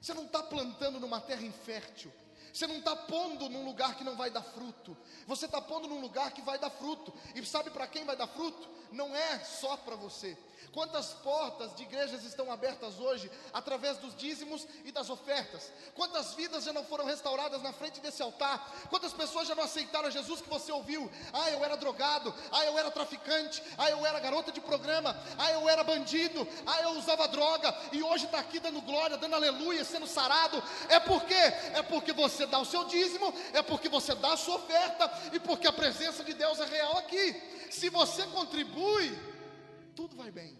Você não está plantando numa terra infértil. Você não está pondo num lugar que não vai dar fruto. Você está pondo num lugar que vai dar fruto. E sabe para quem vai dar fruto? Não é só para você. Quantas portas de igrejas estão abertas hoje através dos dízimos e das ofertas? Quantas vidas já não foram restauradas na frente desse altar? Quantas pessoas já não aceitaram Jesus que você ouviu? Ah, eu era drogado. Ah, eu era traficante. Ah, eu era garota de programa. Ah, eu era bandido. Ah, eu usava droga. E hoje está aqui dando glória, dando aleluia, sendo sarado. É porque é porque você dá o seu dízimo, é porque você dá a sua oferta e porque a presença de Deus é real aqui. Se você contribui, tudo vai bem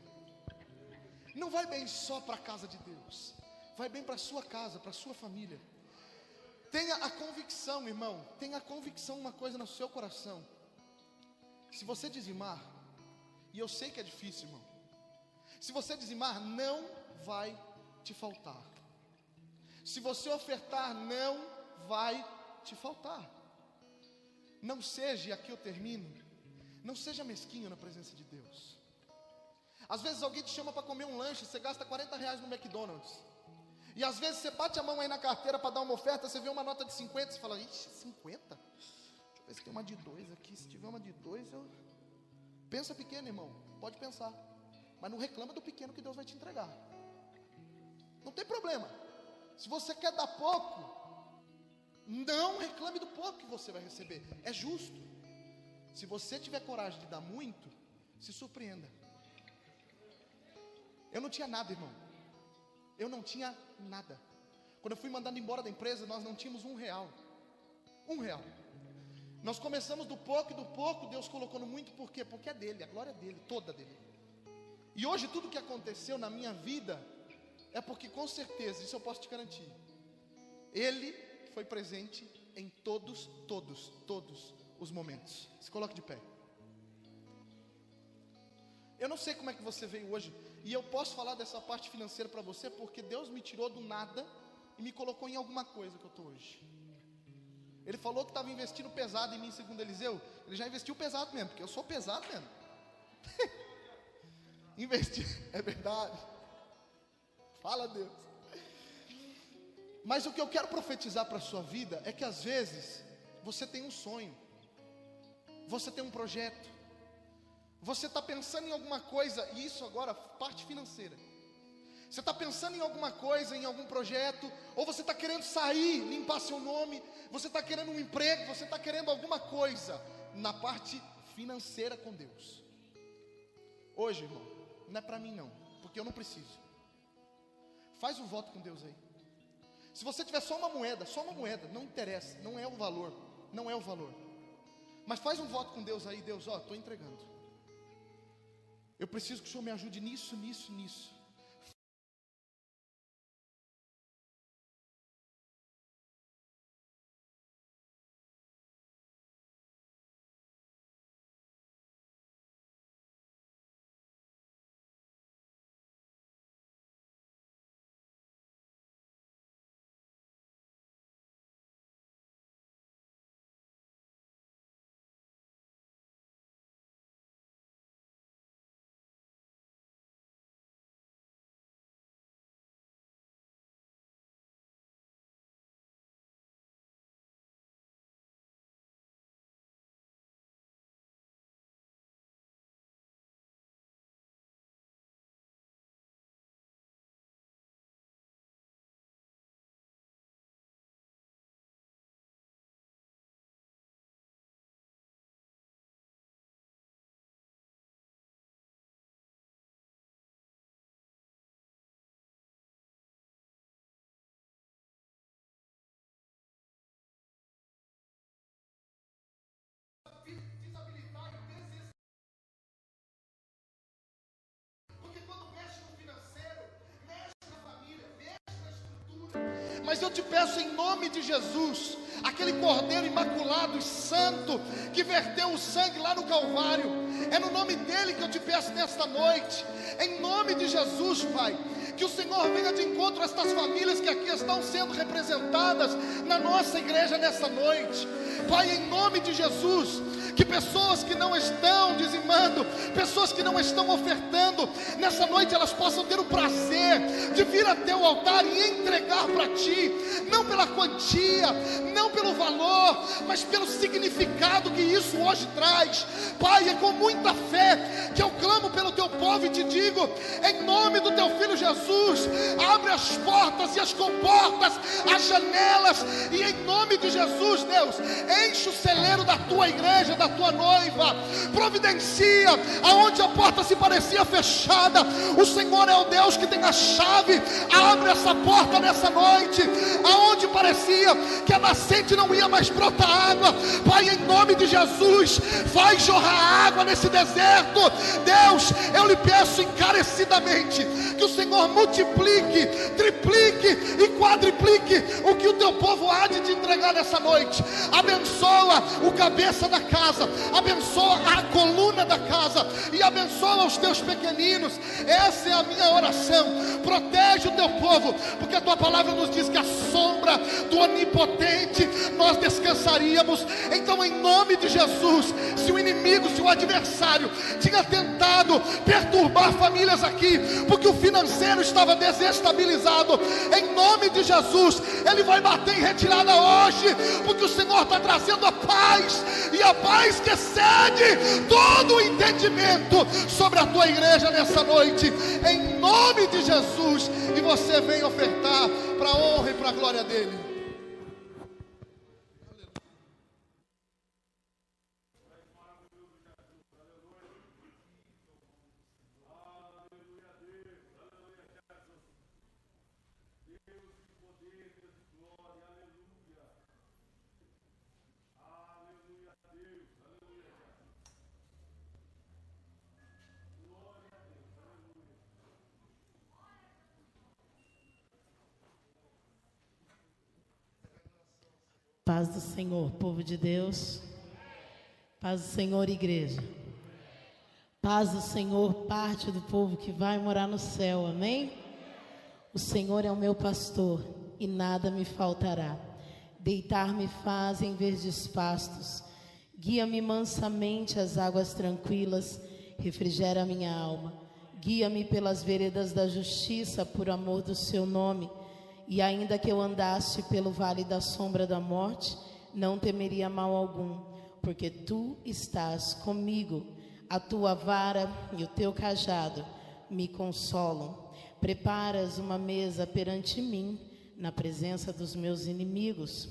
não vai bem só para a casa de Deus, vai bem para a sua casa, para a sua família. Tenha a convicção, irmão, tenha a convicção, uma coisa no seu coração. Se você dizimar, e eu sei que é difícil, irmão, se você dizimar, não vai te faltar. Se você ofertar, não vai te faltar. Não seja, e aqui eu termino, não seja mesquinho na presença de Deus. Às vezes alguém te chama para comer um lanche, você gasta 40 reais no McDonald's. E às vezes você bate a mão aí na carteira para dar uma oferta, você vê uma nota de 50, você fala, ixi, 50? Deixa eu ver se tem uma de dois aqui. Se tiver uma de dois, eu. Pensa pequeno, irmão. Pode pensar. Mas não reclama do pequeno que Deus vai te entregar. Não tem problema. Se você quer dar pouco, não reclame do pouco que você vai receber. É justo. Se você tiver coragem de dar muito, se surpreenda. Eu não tinha nada, irmão. Eu não tinha nada. Quando eu fui mandado embora da empresa, nós não tínhamos um real. Um real. Nós começamos do pouco e do pouco Deus colocou no muito, por quê? Porque é dele, a glória é dele, toda dele. E hoje tudo que aconteceu na minha vida é porque com certeza, isso eu posso te garantir. Ele foi presente em todos, todos, todos os momentos. Se coloque de pé. Eu não sei como é que você veio hoje e eu posso falar dessa parte financeira para você porque Deus me tirou do nada e me colocou em alguma coisa que eu estou hoje. Ele falou que estava investindo pesado em mim, segundo Eliseu. Ele já investiu pesado mesmo, porque eu sou pesado mesmo. Investir, é verdade. Fala Deus. Mas o que eu quero profetizar para a sua vida é que às vezes você tem um sonho, você tem um projeto, você está pensando em alguma coisa, e isso agora, parte financeira. Você está pensando em alguma coisa, em algum projeto, ou você está querendo sair, limpar seu nome, você está querendo um emprego, você está querendo alguma coisa na parte financeira com Deus. Hoje, irmão, não é para mim não, porque eu não preciso. Faz um voto com Deus aí. Se você tiver só uma moeda, só uma moeda, não interessa, não é o valor, não é o valor. Mas faz um voto com Deus aí, Deus, ó, estou entregando. Eu preciso que o Senhor me ajude nisso, nisso, nisso. Mas eu te peço em nome de Jesus, aquele cordeiro imaculado e santo que verteu o sangue lá no Calvário, é no nome dele que eu te peço nesta noite, em nome de Jesus, Pai. Que o Senhor venha de encontro a estas famílias que aqui estão sendo representadas na nossa igreja nesta noite. Pai, em nome de Jesus, que pessoas que não estão dizimando, pessoas que não estão ofertando, nessa noite elas possam ter o prazer de vir até o altar e entregar para Ti, não pela quantia, não pelo valor, mas pelo significado que isso hoje traz. Pai, é com muita fé que eu clamo pelo Teu povo e te digo, em nome do Teu Filho Jesus, abre as portas e as comportas, as janelas, e em nome de Jesus, Deus, enche o celeiro da Tua igreja, da tua noiva, providencia aonde a porta se parecia fechada. O Senhor é o Deus que tem a chave. Abre essa porta nessa noite, aonde parecia que a nascente não ia mais brotar água. Pai, em nome de Jesus, faz jorrar água nesse deserto. Deus, eu lhe peço encarecidamente que o Senhor multiplique, triplique e quadriplique o que o teu povo há de te entregar nessa noite. Abençoa o cabeça da casa, abençoa a coluna da casa e abençoa os teus pequeninos. Essa é a minha oração. Protege o teu povo, porque a tua palavra nos diz que a sombra do onipotente nós descansaríamos. Então, em nome de Jesus, se o inimigo, se o adversário tinha tentado perturbar famílias aqui, porque o financeiro estava desestabilizado, em nome de Jesus, ele vai bater em retirada hoje, porque o Senhor está trazendo a paz e a paz que excede todo o entendimento sobre a tua igreja nessa noite, em nome de Jesus, e você vem ofertar para a honra e para a glória dele. Paz do Senhor, povo de Deus. Paz do Senhor, igreja. Paz do Senhor, parte do povo que vai morar no céu. Amém? O Senhor é o meu pastor e nada me faltará. Deitar-me faz em verdes pastos. Guia-me mansamente às águas tranquilas, refrigera minha alma. Guia-me pelas veredas da justiça por amor do seu nome. E ainda que eu andasse pelo vale da sombra da morte, não temeria mal algum, porque tu estás comigo. A tua vara e o teu cajado me consolam. Preparas uma mesa perante mim, na presença dos meus inimigos.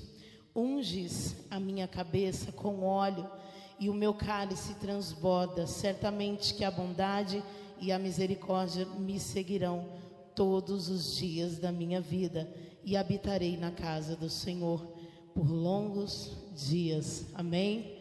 Unges a minha cabeça com óleo e o meu cálice transborda. Certamente que a bondade e a misericórdia me seguirão todos os dias da minha vida e habitarei na casa do Senhor por longos dias. Amém?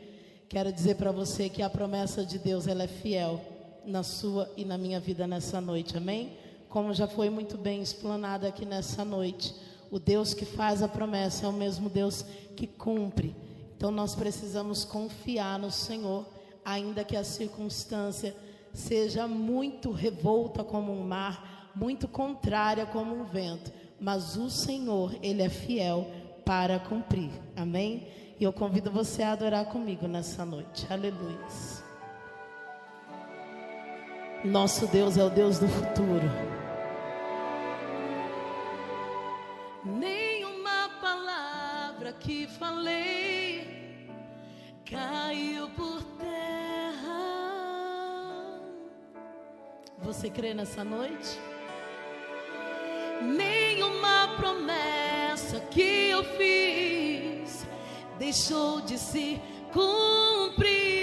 Quero dizer para você que a promessa de Deus ela é fiel na sua e na minha vida nessa noite. Amém? Como já foi muito bem explanado aqui nessa noite, o Deus que faz a promessa é o mesmo Deus que cumpre. Então nós precisamos confiar no Senhor, ainda que a circunstância seja muito revolta como um mar, muito contrária como um vento, mas o Senhor, ele é fiel para cumprir. Amém? E eu convido você a adorar comigo nessa noite. Aleluia. Nosso Deus é o Deus do futuro. Nenhuma palavra que falei caiu por terra. Você crê nessa noite? Nenhuma promessa que eu fiz deixou de se cumprir.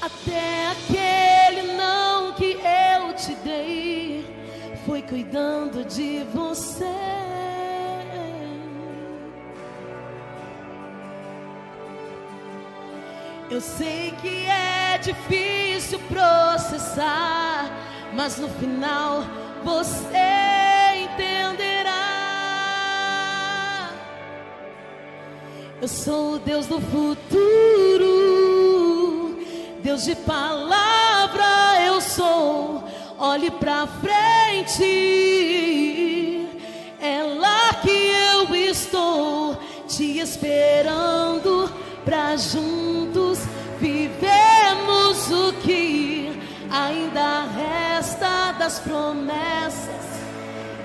Até aquele não que eu te dei foi cuidando de você. Eu sei que é difícil processar, mas no final você entenderá. Eu sou o Deus do futuro, Deus de palavra eu sou. Olhe pra frente, é lá que eu estou te esperando pra juntos vivemos o que ainda resta das promessas.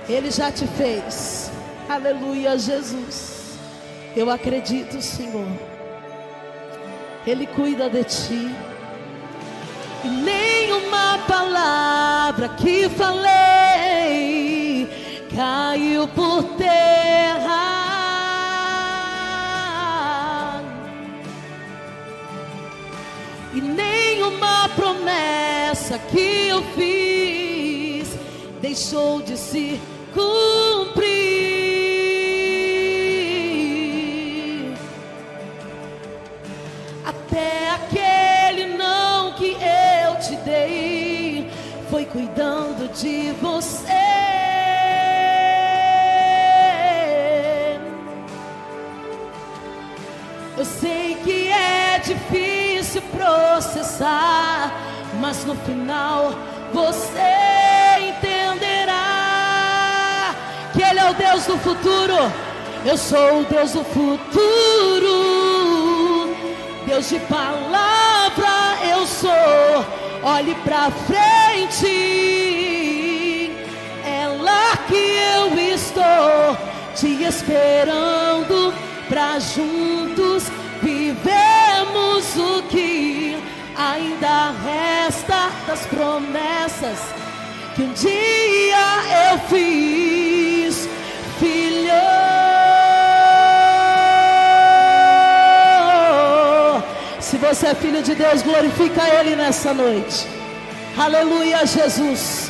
Ele já te fez. Aleluia, Jesus. Eu acredito, Senhor. Ele cuida de ti. E nenhuma palavra que falei caiu por terra. Nenhuma promessa que eu fiz deixou de se cumprir. Até aquele não que eu te dei foi cuidando de você. Eu sei que é difícil processar, mas no final você entenderá que Ele é o Deus do futuro. Eu sou o Deus do futuro, Deus de palavra eu sou. Olhe pra frente, é lá que eu estou te esperando pra juntos vivemos o que ainda resta das promessas que um dia eu fiz, filho. Se você é filho de Deus, glorifica Ele nessa noite. Aleluia, Jesus.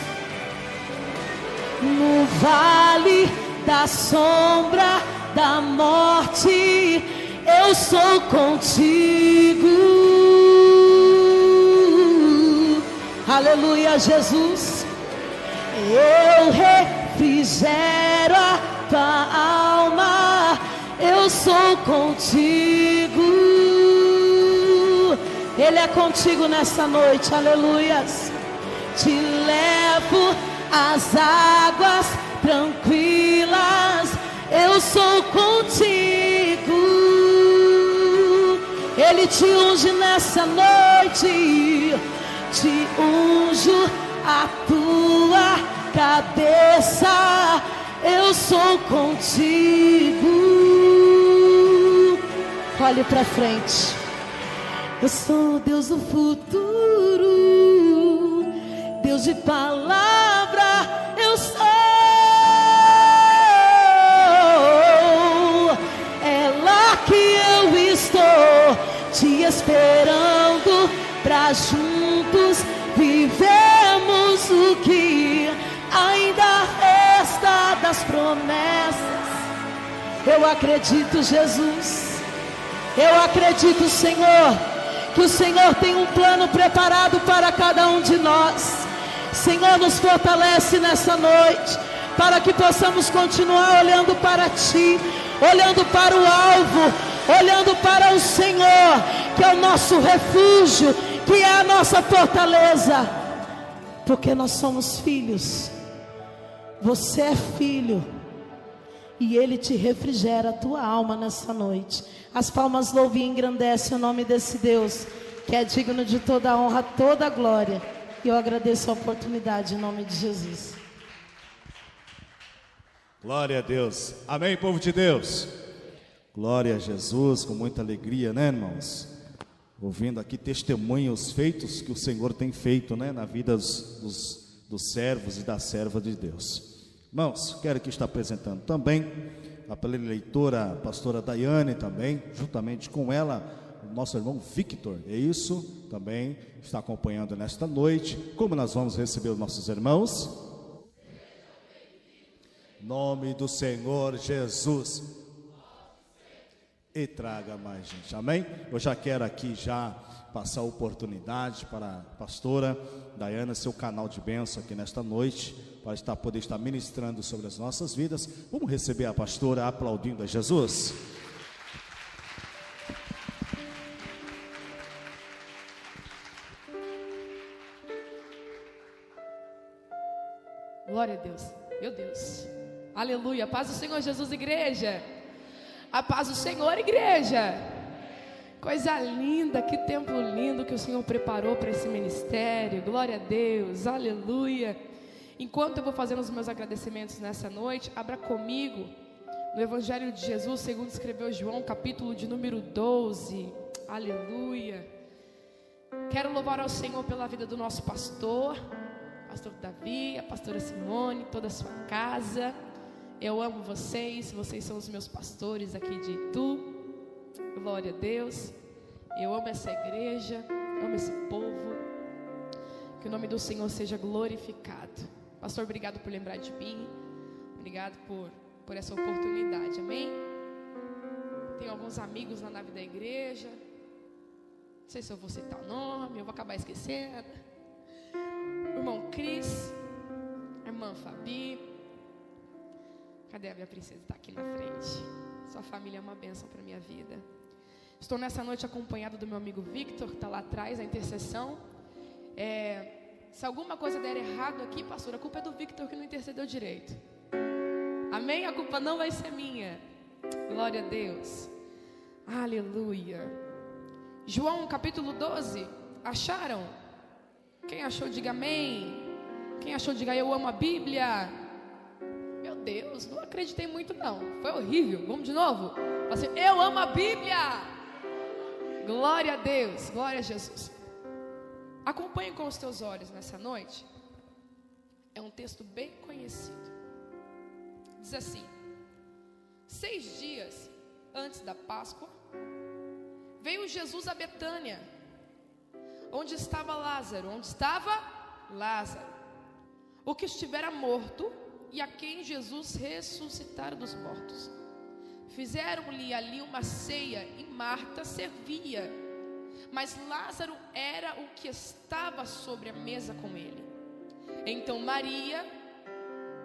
No vale da sombra da morte, eu sou contigo. Aleluia, Jesus. Eu refrigero a tua alma, eu sou contigo. Ele é contigo nessa noite, aleluias. Te levo às águas tranquilas, eu sou contigo. Ele te unge nessa noite, te unjo a tua cabeça, eu sou contigo. Olhe para frente. Eu sou Deus do futuro, Deus de palavra, eu sou. Lá que eu estou te esperando para juntos vivemos o que ainda resta das promessas. Eu acredito, Jesus. Eu acredito, Senhor, que o Senhor tem um plano preparado para cada um de nós. Senhor, nos fortalece nessa noite, para que possamos continuar olhando para Ti, olhando para o alvo, olhando para o Senhor, que é o nosso refúgio, que é a nossa fortaleza, porque nós somos filhos. Você é filho e Ele te refrigera a tua alma nessa noite. As palmas louvem e engrandecem o nome desse Deus, que é digno de toda a honra, toda a glória. E eu agradeço a oportunidade em nome de Jesus. Glória a Deus. Amém, povo de Deus. Glória a Jesus, com muita alegria, né, irmãos? Ouvindo aqui testemunhos feitos que o Senhor tem feito, né, na vida dos, dos, dos servos e da serva de Deus. Irmãos, quero aqui estar apresentando também a eleitora a pastora Daiane também, juntamente com ela, o nosso irmão Victor. É isso, também está acompanhando nesta noite. Como nós vamos receber os nossos irmãos? Nome do Senhor Jesus. E traga mais gente, amém? Eu já quero aqui já passar a oportunidade para a pastora Dayana, seu canal de bênção aqui nesta noite, para estar, poder estar ministrando sobre as nossas vidas. Vamos receber a pastora aplaudindo a Jesus. Glória a Deus. Meu Deus. Aleluia. Paz do Senhor Jesus, igreja. A paz do Senhor, igreja. Coisa linda, que tempo lindo que o Senhor preparou para esse ministério. Glória a Deus. Aleluia. Enquanto eu vou fazendo os meus agradecimentos nessa noite, abra comigo no Evangelho de Jesus, segundo escreveu João, capítulo de número 12. Aleluia. Quero louvar ao Senhor pela vida do nosso pastor pastor Davi, a pastora Simone, toda a sua casa. Eu amo vocês, vocês são os meus pastores aqui de Itu. Glória a Deus. Eu amo essa igreja, amo esse povo. Que o nome do Senhor seja glorificado. Pastor, obrigado por lembrar de mim. Obrigado por, por essa oportunidade. Amém? Tenho alguns amigos na nave da igreja. Não sei se eu vou citar o nome, eu vou acabar esquecendo irmão Cris, irmã Fabi. Cadê a minha princesa? Está aqui na frente. Sua família é uma bênção para minha vida. Estou nessa noite acompanhado do meu amigo Victor, que está lá atrás, a intercessão. É, se alguma coisa der errado aqui, pastor, a culpa é do Victor que não intercedeu direito. Amém? A culpa não vai ser minha. Glória a Deus. Aleluia. João capítulo 12. Acharam? Quem achou, diga amém. Quem achou, diga eu amo a Bíblia. Deus, não acreditei muito não. Foi horrível. Vamos de novo? Assim, eu amo a Bíblia. Glória a Deus, glória a Jesus. Acompanhe com os teus olhos nessa noite. É um texto bem conhecido. Diz assim: Seis dias antes da Páscoa, veio Jesus a Betânia onde estava Lázaro? Onde estava Lázaro? O que estivera morto e a quem Jesus ressuscitara dos mortos. Fizeram-lhe ali uma ceia e Marta servia. Mas Lázaro era o que estava sobre a mesa com ele. Então Maria,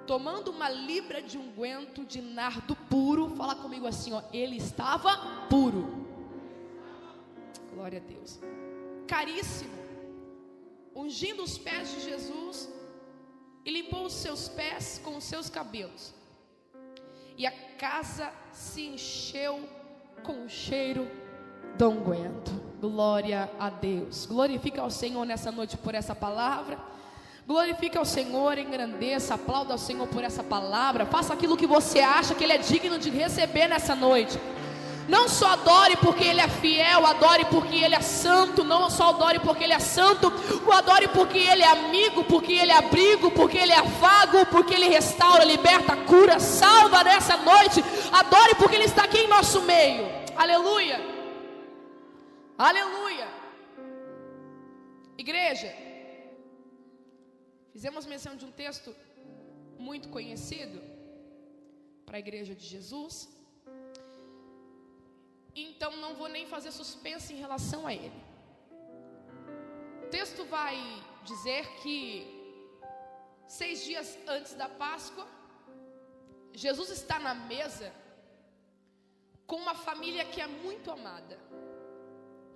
tomando uma libra de unguento de nardo puro, fala comigo assim, ó, ele estava puro. Glória a Deus caríssimo, ungindo os pés de Jesus e limpou os seus pés com os seus cabelos. E a casa se encheu com o cheiro do unguento. Glória a Deus. Glorifica ao Senhor nessa noite por essa palavra. Glorifica ao Senhor, engrandeça, aplauda ao Senhor por essa palavra. Faça aquilo que você acha que Ele é digno de receber nessa noite. Não só adore porque Ele é fiel, adore porque Ele é santo. Não só adore porque Ele é santo, o adore porque Ele é amigo, porque Ele é abrigo, porque Ele é afago, porque Ele restaura, liberta, cura, salva nessa noite. Adore porque Ele está aqui em nosso meio. Aleluia. Aleluia. Igreja, fizemos menção de um texto muito conhecido para a igreja de Jesus então não vou nem fazer suspense em relação a ele. O texto vai dizer que seis dias antes da Páscoa, Jesus está na mesa com uma família que é muito amada.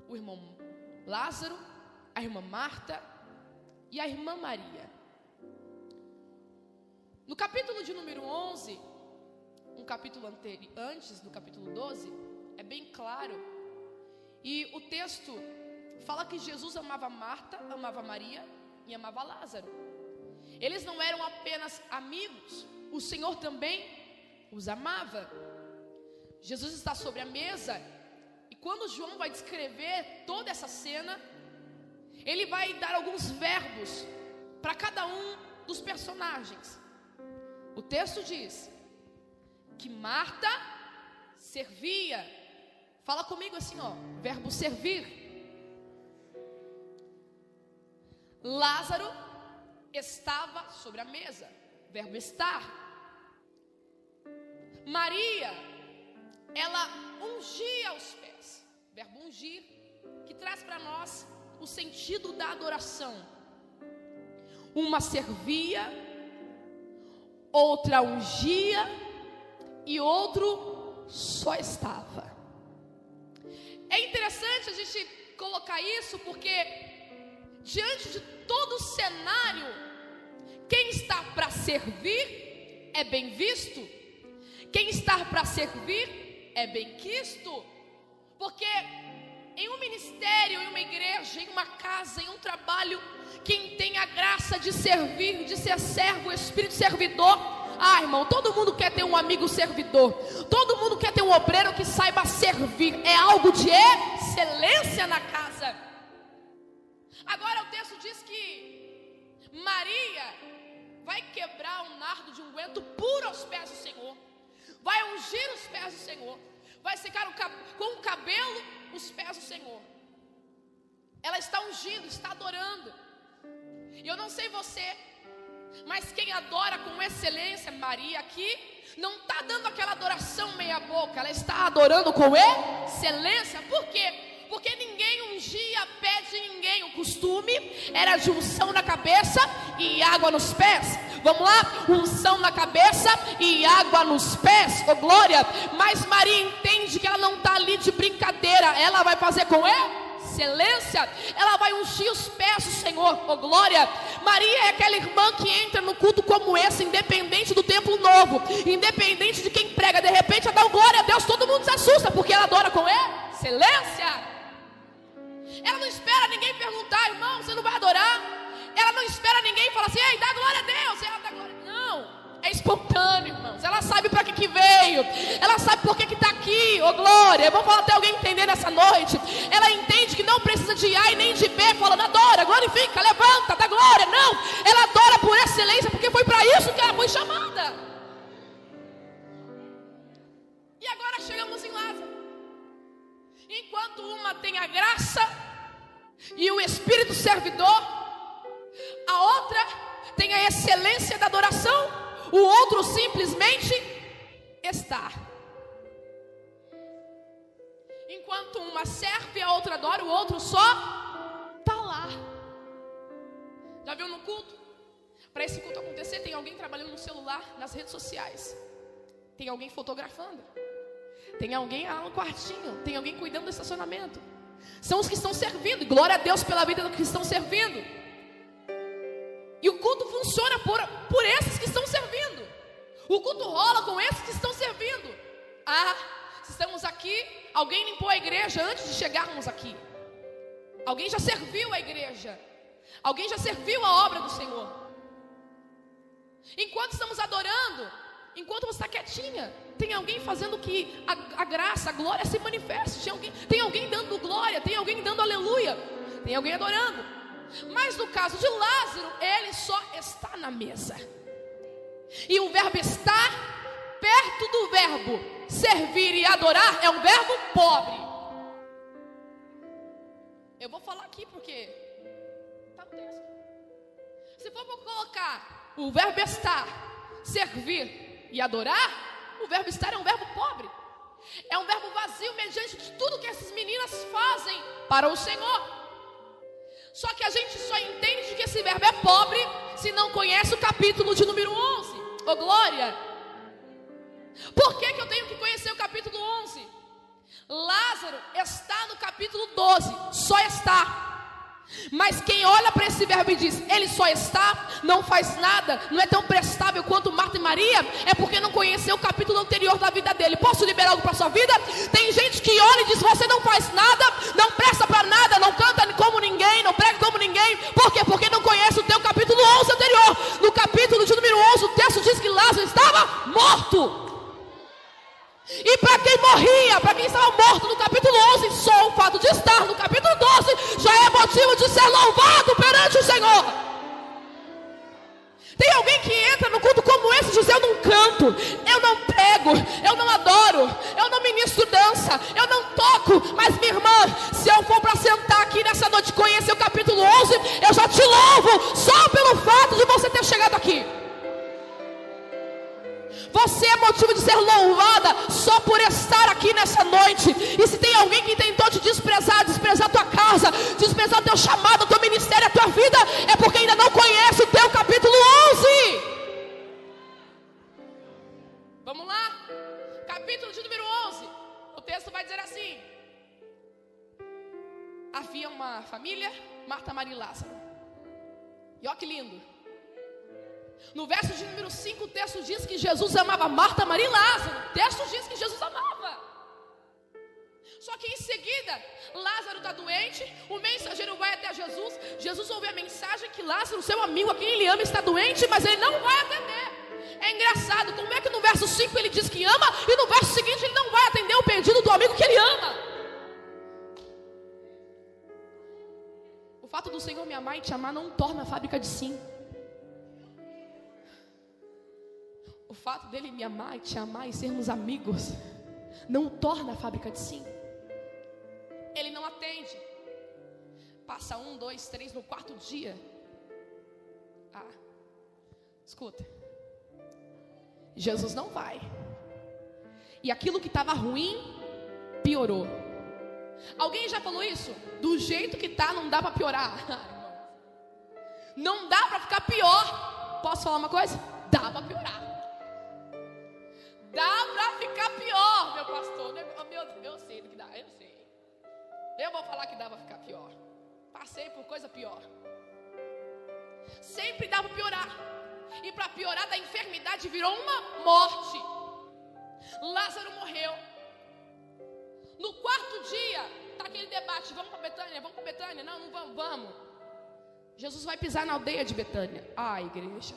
O irmão Lázaro, a irmã Marta e a irmã Maria. No capítulo de número 11, um capítulo antes do capítulo 12, é bem claro. E o texto fala que Jesus amava Marta, amava Maria e amava Lázaro. Eles não eram apenas amigos, o Senhor também os amava. Jesus está sobre a mesa e quando João vai descrever toda essa cena, ele vai dar alguns verbos para cada um dos personagens. O texto diz que Marta servia Fala comigo assim, ó, verbo servir. Lázaro estava sobre a mesa, verbo estar. Maria, ela ungia os pés, verbo ungir. que traz para nós o sentido da adoração. Uma servia, outra ungia e outro só estava. É interessante a gente colocar isso porque diante de todo o cenário, quem está para servir é bem visto, quem está para servir é bem quisto, porque em um ministério, em uma igreja, em uma casa, em um trabalho, quem tem a graça de servir, de ser servo, espírito servidor, ah, irmão, todo mundo quer ter um amigo servidor. Todo mundo quer ter um obreiro que saiba servir. É algo de excelência na casa. Agora o texto diz que Maria vai quebrar um nardo de unguento puro aos pés do Senhor. Vai ungir os pés do Senhor. Vai secar com o cabelo os pés do Senhor. Ela está ungindo, está adorando. E eu não sei você, mas quem adora com excelência, Maria aqui, não está dando aquela adoração meia boca, ela está adorando com excelência. Por quê? Porque ninguém ungia pé de ninguém. O costume era de unção na cabeça e água nos pés. Vamos lá? Unção na cabeça e água nos pés. Oh glória! Mas Maria entende que ela não está ali de brincadeira. Ela vai fazer com ele excelência, ela vai ungir os pés do Senhor, oh glória. Maria é aquela irmã que entra no culto como esse, independente do templo novo, independente de quem prega, de repente ela dá glória a Deus, todo mundo se assusta, porque ela adora com excelência. Ela não espera ninguém perguntar, irmão, você não vai adorar? Ela não espera ninguém falar assim, ei, dá glória a Deus. Ela dá glória. Não. É espontâneo, irmãos. Ela sabe para que, que veio. Ela sabe por que está aqui. Ô oh, glória. Vamos falar até alguém entender nessa noite. Ela entende que não precisa de A e nem de B, falando adora, glorifica, levanta, dá glória. Não. Ela adora por excelência, porque foi para isso que ela foi chamada. E agora chegamos em Lázaro. Enquanto uma tem a graça e o espírito servidor, a outra tem a excelência da adoração o outro simplesmente está. Enquanto uma serve, a outra adora, o outro só está lá. Já viu no culto? Para esse culto acontecer, tem alguém trabalhando no celular, nas redes sociais. Tem alguém fotografando. Tem alguém lá no quartinho. Tem alguém cuidando do estacionamento. São os que estão servindo. glória a Deus pela vida dos que estão servindo. E o culto funciona por, por esses que estão servindo. O culto rola com esses que estão servindo. Ah, estamos aqui, alguém limpou a igreja antes de chegarmos aqui. Alguém já serviu a igreja. Alguém já serviu a obra do Senhor. Enquanto estamos adorando, enquanto você está quietinha, tem alguém fazendo que a, a, graça, a glória se manifeste. Tem alguém, tem alguém dando glória, tem alguém dando aleluia, tem alguém adorando. Mas no caso de Lázaro, ele só está na mesa. E o verbo estar perto do verbo servir e adorar é um verbo pobre. Eu vou falar aqui porque está no texto. Se for colocar o verbo estar, servir e adorar, o verbo estar é um verbo pobre. É um verbo vazio mediante tudo que essas meninas fazem para o Senhor. Só que a gente só entende que esse verbo é pobre se não conhece o capítulo de número 11. Ô oh, glória! Por que, que eu tenho que conhecer o capítulo 11? Lázaro está no capítulo 12, só está. Mas quem olha para esse verbo e diz, ele só está, não faz nada, não é tão prestável quanto Marta e Maria, é porque não conheceu o capítulo anterior da vida dele. Posso liberar algo para sua vida? Tem gente que olha e diz, você não faz nada, não presta para nada, não canta como ninguém, não prega como ninguém. Por quê? Porque não conhece o teu capítulo 11 anterior. No capítulo de número 11, o texto diz que Lázaro estava morto. E para quem morria, para quem estava morto no capítulo 11, só o fato de estar no capítulo 12 já é motivo de ser louvado perante o Senhor. Tem alguém que entra no culto como esse e diz: Eu não canto, eu não prego, eu não adoro, eu não ministro dança, eu não toco. Mas minha irmã, se eu for para sentar aqui nessa noite conhecer o capítulo 11, eu já te louvo só pelo fato de você ter chegado aqui. Você é motivo de ser louvada só por estar aqui nessa noite. E se tem alguém que tentou te desprezar, desprezar tua casa, desprezar teu chamado, teu ministério, a tua vida, é porque ainda não conhece o teu capítulo 11. Vamos lá? Capítulo de número 11. O texto vai dizer assim: Havia uma família, Marta, Maria e Lázaro. E olha que lindo. No verso de número 5, o texto diz que Jesus amava Marta, Maria e Lázaro. O texto diz que Jesus amava. Só que em seguida, Lázaro está doente, o mensageiro vai até Jesus. Jesus ouve a mensagem que Lázaro, seu amigo, a quem ele ama, está doente, mas ele não vai atender. É engraçado, como é que no verso 5 ele diz que ama e no verso seguinte ele não vai atender o pedido do amigo que ele ama? O fato do Senhor me amar e te amar não torna a fábrica de sim. O fato dele me amar e te amar e sermos amigos não torna a fábrica de sim. Ele não atende. Passa um, dois, três, no quarto dia. Ah, escuta. Jesus não vai. E aquilo que estava ruim piorou. Alguém já falou isso? Do jeito que tá, não dá para piorar. Não dá para ficar pior. Posso falar uma coisa? Dá para piorar. Dá para ficar pior, meu pastor. Meu Deus, eu sei do que dá, eu sei. Eu vou falar que dá para ficar pior. Passei por coisa pior. Sempre dá para piorar. E para piorar da enfermidade virou uma morte. Lázaro morreu. No quarto dia, tá aquele debate: vamos para Betânia, vamos para Betânia? Não, não vamos, vamos. Jesus vai pisar na aldeia de Betânia. Ah, igreja.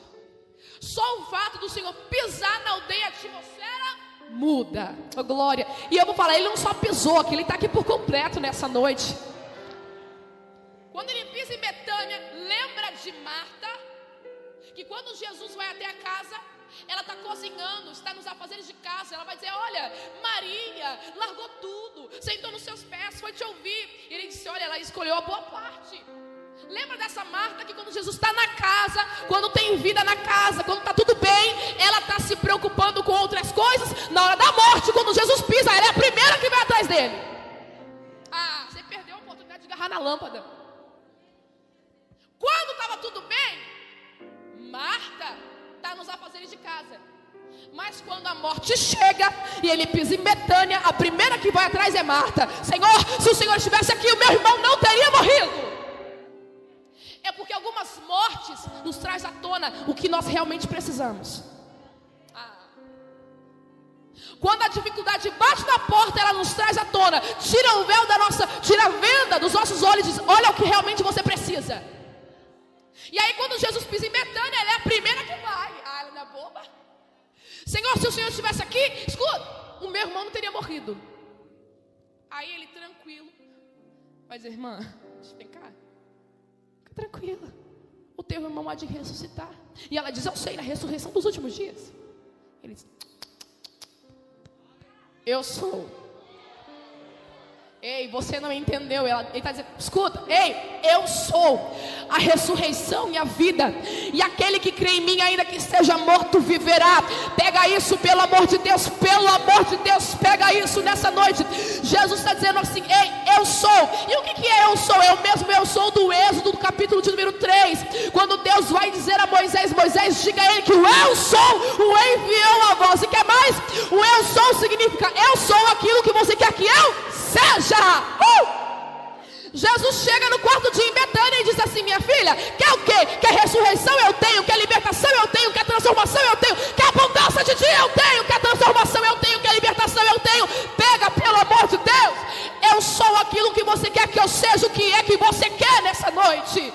Só o fato do Senhor pisar na aldeia, atmosfera muda. Oh, glória. E eu vou falar, ele não só pisou aqui, ele está aqui por completo nessa noite. Quando ele pisa em Betânia, lembra de Marta, que quando Jesus vai até a casa, ela está cozinhando, está nos afazeres de casa. Ela vai dizer: Olha, Maria largou tudo, sentou nos seus pés, foi te ouvir. E ele disse: Olha, ela escolheu a boa parte. Lembra dessa Marta que quando Jesus está na casa, quando tem vida na casa, quando está tudo bem, ela está se preocupando com outras coisas. Na hora da morte, quando Jesus pisa, ela é a primeira que vai atrás dele. Ah, você perdeu a oportunidade de agarrar na lâmpada. Quando estava tudo bem, Marta está nos afazeres de casa. Mas quando a morte chega e ele pisa em Betânia, a primeira que vai atrás é Marta. Senhor, se o Senhor estivesse aqui, o meu irmão não teria morrido. É porque algumas mortes nos traz à tona o que nós realmente precisamos. Ah. Quando a dificuldade bate na porta, ela nos traz à tona, tira o véu da nossa, tira a venda dos nossos olhos e diz: Olha o que realmente você precisa. E aí, quando Jesus pisa em Betânia, ela é a primeira que vai. Ah, ela não é boba. Senhor, se o Senhor estivesse aqui, escuta, o meu irmão não teria morrido. Aí ele tranquilo, mas irmã, vem cá, tranquila. O teu irmão há de ressuscitar. E ela diz: Eu sei, na ressurreição dos últimos dias. Ele diz: Eu sou. Ei, você não entendeu. Ele está dizendo: escuta, ei, eu sou a ressurreição e a vida. E aquele que crê em mim, ainda que esteja morto, viverá. Pega isso, pelo amor de Deus, pelo amor de Deus, pega isso nessa noite. Jesus está dizendo assim: ei, eu sou. E o que, que é eu sou? O mesmo eu sou do Êxodo, do capítulo de número 3. Quando Deus vai dizer a Moisés: Moisés, diga a ele que o eu sou, o enviou a voz. E quer mais? O eu sou significa eu sou aquilo que você quer que eu seja. Uh! Jesus chega no quarto em Betânia e diz assim: Minha filha, quer o quê? Quer ressurreição? Eu tenho. Quer libertação? Eu tenho. Quer transformação? Eu tenho. Quer abundância de dia? Eu tenho. Quer transformação? Eu tenho. Quer libertação? Eu tenho. Pega, pelo amor de Deus. Eu sou aquilo que você quer que eu seja. O que é que você quer nessa noite?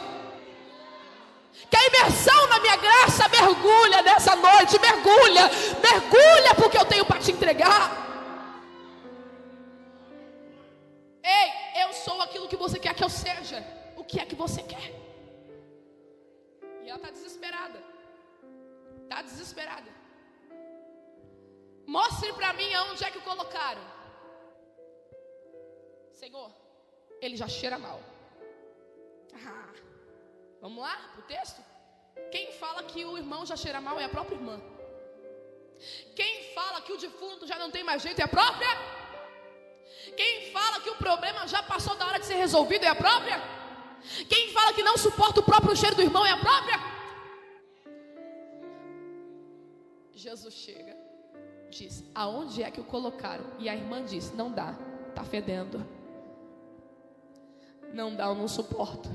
Quer imersão na minha graça? Mergulha nessa noite. Mergulha. Mergulha porque eu tenho para te entregar. Ei, eu sou aquilo que você quer que eu seja. O que é que você quer? E ela está desesperada. Está desesperada. Mostre para mim aonde é que o colocaram. Senhor, ele já cheira mal. Ah, vamos lá para o texto? Quem fala que o irmão já cheira mal é a própria irmã. Quem fala que o defunto já não tem mais jeito é a própria? Quem fala que o problema já passou da hora de ser resolvido é a própria? Quem fala que não suporta o próprio cheiro do irmão é a própria? Jesus chega, diz: Aonde é que o colocaram? E a irmã diz: Não dá, tá fedendo. Não dá, eu não suporto.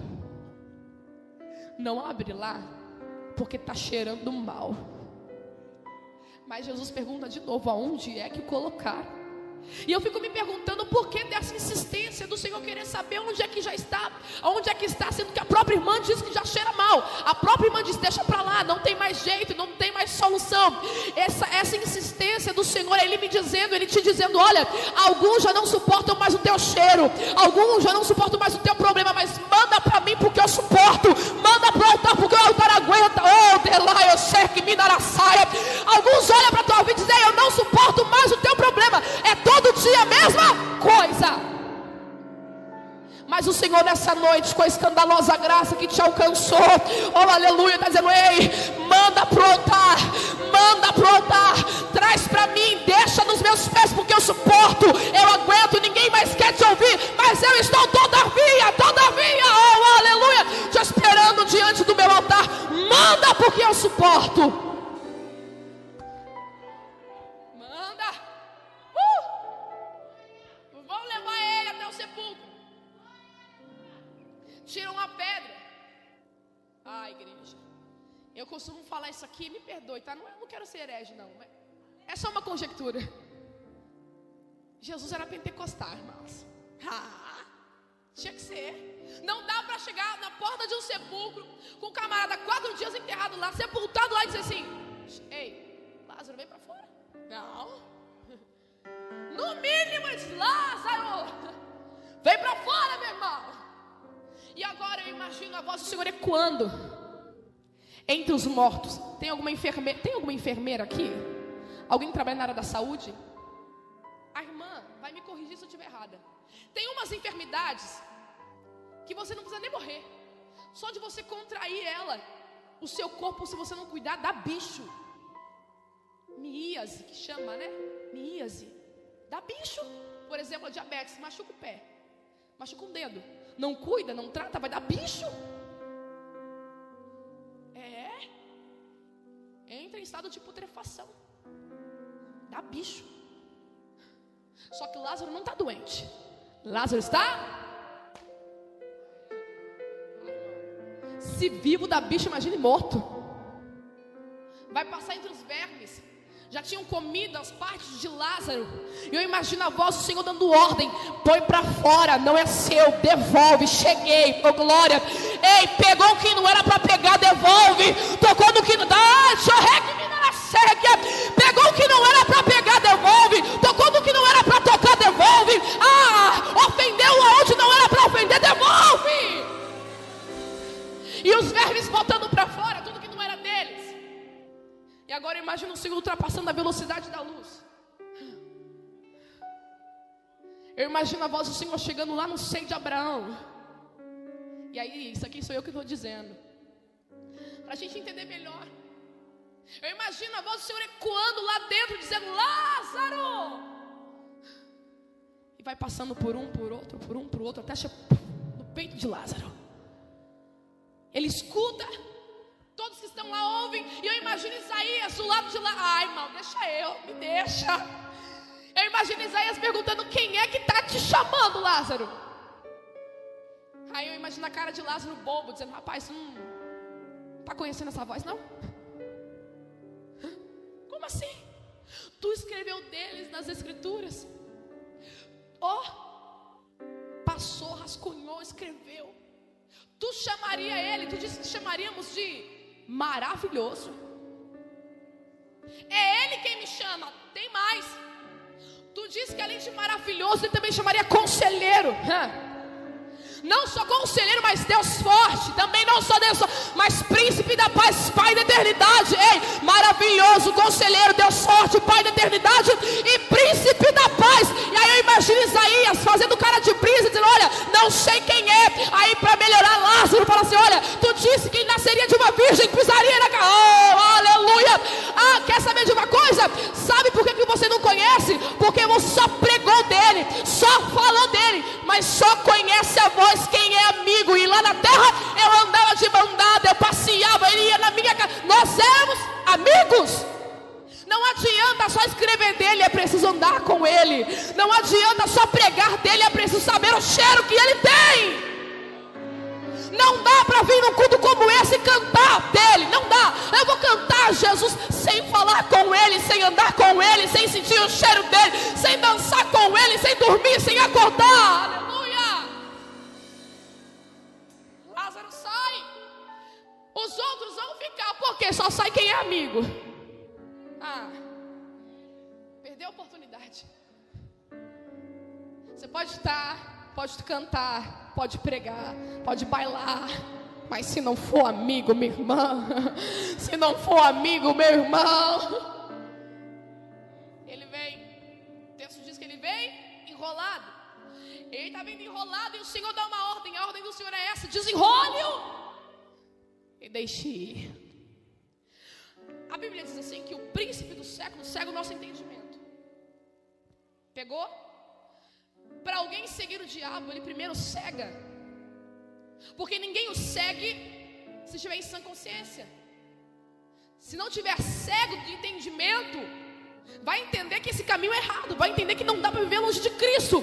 Não abre lá, porque tá cheirando mal. Mas Jesus pergunta de novo: Aonde é que o colocaram? E eu fico me perguntando por que dessa insistência do Senhor querer saber onde é que já está, onde é que está, sendo que a própria irmã diz que já cheira mal. A própria irmã diz: deixa para lá, não tem mais jeito, não tem mais solução. Essa, essa insistência do Senhor, Ele me dizendo, Ele te dizendo: olha, alguns já não suportam mais o teu cheiro, alguns já não suportam mais o teu problema, mas manda para mim porque eu suporto, manda para o altar porque o altar aguenta. Oh, Delai, eu sei que me saia. Alguns olham para a tua vida e dizem: eu não suporto mais o teu problema, é todo dia a mesma coisa. Mas o Senhor nessa noite, com a escandalosa graça que te alcançou, oh aleluia, está dizendo: Ei, manda pro altar, manda pro altar, traz para mim, deixa nos meus pés, porque eu suporto, eu aguento, ninguém mais quer te ouvir, mas eu estou todavia, todavia, oh aleluia, te esperando diante do meu altar, manda porque eu suporto. Costumo falar isso aqui, me perdoe, tá? Não, eu não quero ser herege, não. É só uma conjectura. Jesus era pentecostal, irmãos. Ah, tinha que ser. Não dá para chegar na porta de um sepulcro com o camarada quatro dias enterrado lá, sepultado lá e dizer assim: Ei, Lázaro, vem para fora. Não. No mínimo, Lázaro, vem para fora, meu irmão. E agora eu imagino a voz do Senhor ecoando entre os mortos. Tem alguma enfermeira? Tem alguma enfermeira aqui? Alguém que trabalha na área da saúde? A irmã vai me corrigir se eu estiver errada. Tem umas enfermidades que você não precisa nem morrer. Só de você contrair ela, o seu corpo, se você não cuidar, dá bicho. Miíase, que chama, né? Miíase. Dá bicho. Por exemplo, a diabetes, machuca o pé, machuca um dedo não cuida, não trata, vai dar bicho. Entra em estado de putrefação. Dá bicho. Só que Lázaro não está doente. Lázaro está. Se vivo dá bicho, imagine morto. Vai passar entre os vermes já tinham comido as partes de Lázaro. E eu imagino a voz do Senhor dando ordem: põe para fora, não é seu, devolve. Cheguei, oh glória. Ei, pegou o que não era para pegar, devolve. Tocou no que não dá, Pegou o que não era para pegar, devolve. Tocou no que não era para tocar, devolve. Ah, ofendeu aonde não era para ofender, devolve. E os vermes botando para fora tudo E agora imagina o Senhor ultrapassando a velocidade da luz. Eu imagino a voz do Senhor chegando lá no seio de Abraão. E aí, isso aqui sou eu que estou dizendo. Para a gente entender melhor. Eu imagino a voz do Senhor ecoando lá dentro, dizendo: Lázaro! E vai passando por um, por outro, por um, por outro, até chegar no peito de Lázaro. Ele escuta Todos que estão lá ouvem. E eu imagino Isaías do lado de lá. Ai, irmão, deixa eu, me deixa. Eu imagino Isaías perguntando: quem é que está te chamando, Lázaro? Aí eu imagino a cara de Lázaro bobo, dizendo: rapaz, não está conhecendo essa voz, não? Como assim? Tu escreveu deles nas Escrituras. Oh, passou, rascunhou, escreveu. Tu chamaria ele, tu disse que chamaríamos de maravilhoso. É Ele quem me chama. Tem mais. Tu disse que além de maravilhoso, Ele também chamaria conselheiro. Não só conselheiro, mas Deus forte. Também não só Deus, mas príncipe da paz, Pai da eternidade. Ei, maravilhoso, conselheiro, Deus forte, Pai da eternidade e príncipe da paz. E aí eu imagino Isaías fazendo cara de príncipe, dizendo: Olha, não sei quem é. Aí para melhorar, Lázaro fala assim: Olha, tu disse que nasceria de uma virgem, pisaria na. Oh, aleluia aleluia. Ah, quer saber de uma coisa? Sabe por que, que você não conhece? Porque você só pregou dele, só falou dele, mas só conhece a voz quem é amigo. E lá na terra eu andava de mandada, eu passeava, ele ia na minha casa. Nós éramos amigos. Não adianta só escrever dele, é preciso andar com ele. Não adianta só pregar dele, é preciso saber o cheiro que ele tem. Não dá para vir num culto como esse e cantar dele. Não dá. Eu vou cantar Jesus sem falar com ele, sem andar com ele, sem sentir o cheiro dele, sem dançar com ele, sem dormir, sem acordar. Os outros vão ficar, porque só sai quem é amigo. Ah, perdeu a oportunidade. Você pode estar, pode cantar, pode pregar, pode bailar, mas se não for amigo, minha irmã, se não for amigo, meu irmão, ele vem, o texto diz que ele vem enrolado. Ele está vindo enrolado e o Senhor dá uma ordem. A ordem do Senhor é essa: desenrole-o e deixe ir. A Bíblia diz assim que o príncipe do século cega o nosso entendimento. Pegou? Para alguém seguir o diabo, ele primeiro cega. Porque ninguém o segue se estiver em sã consciência. Se não tiver cego de entendimento, vai entender que esse caminho é errado, vai entender que não dá para viver longe de Cristo.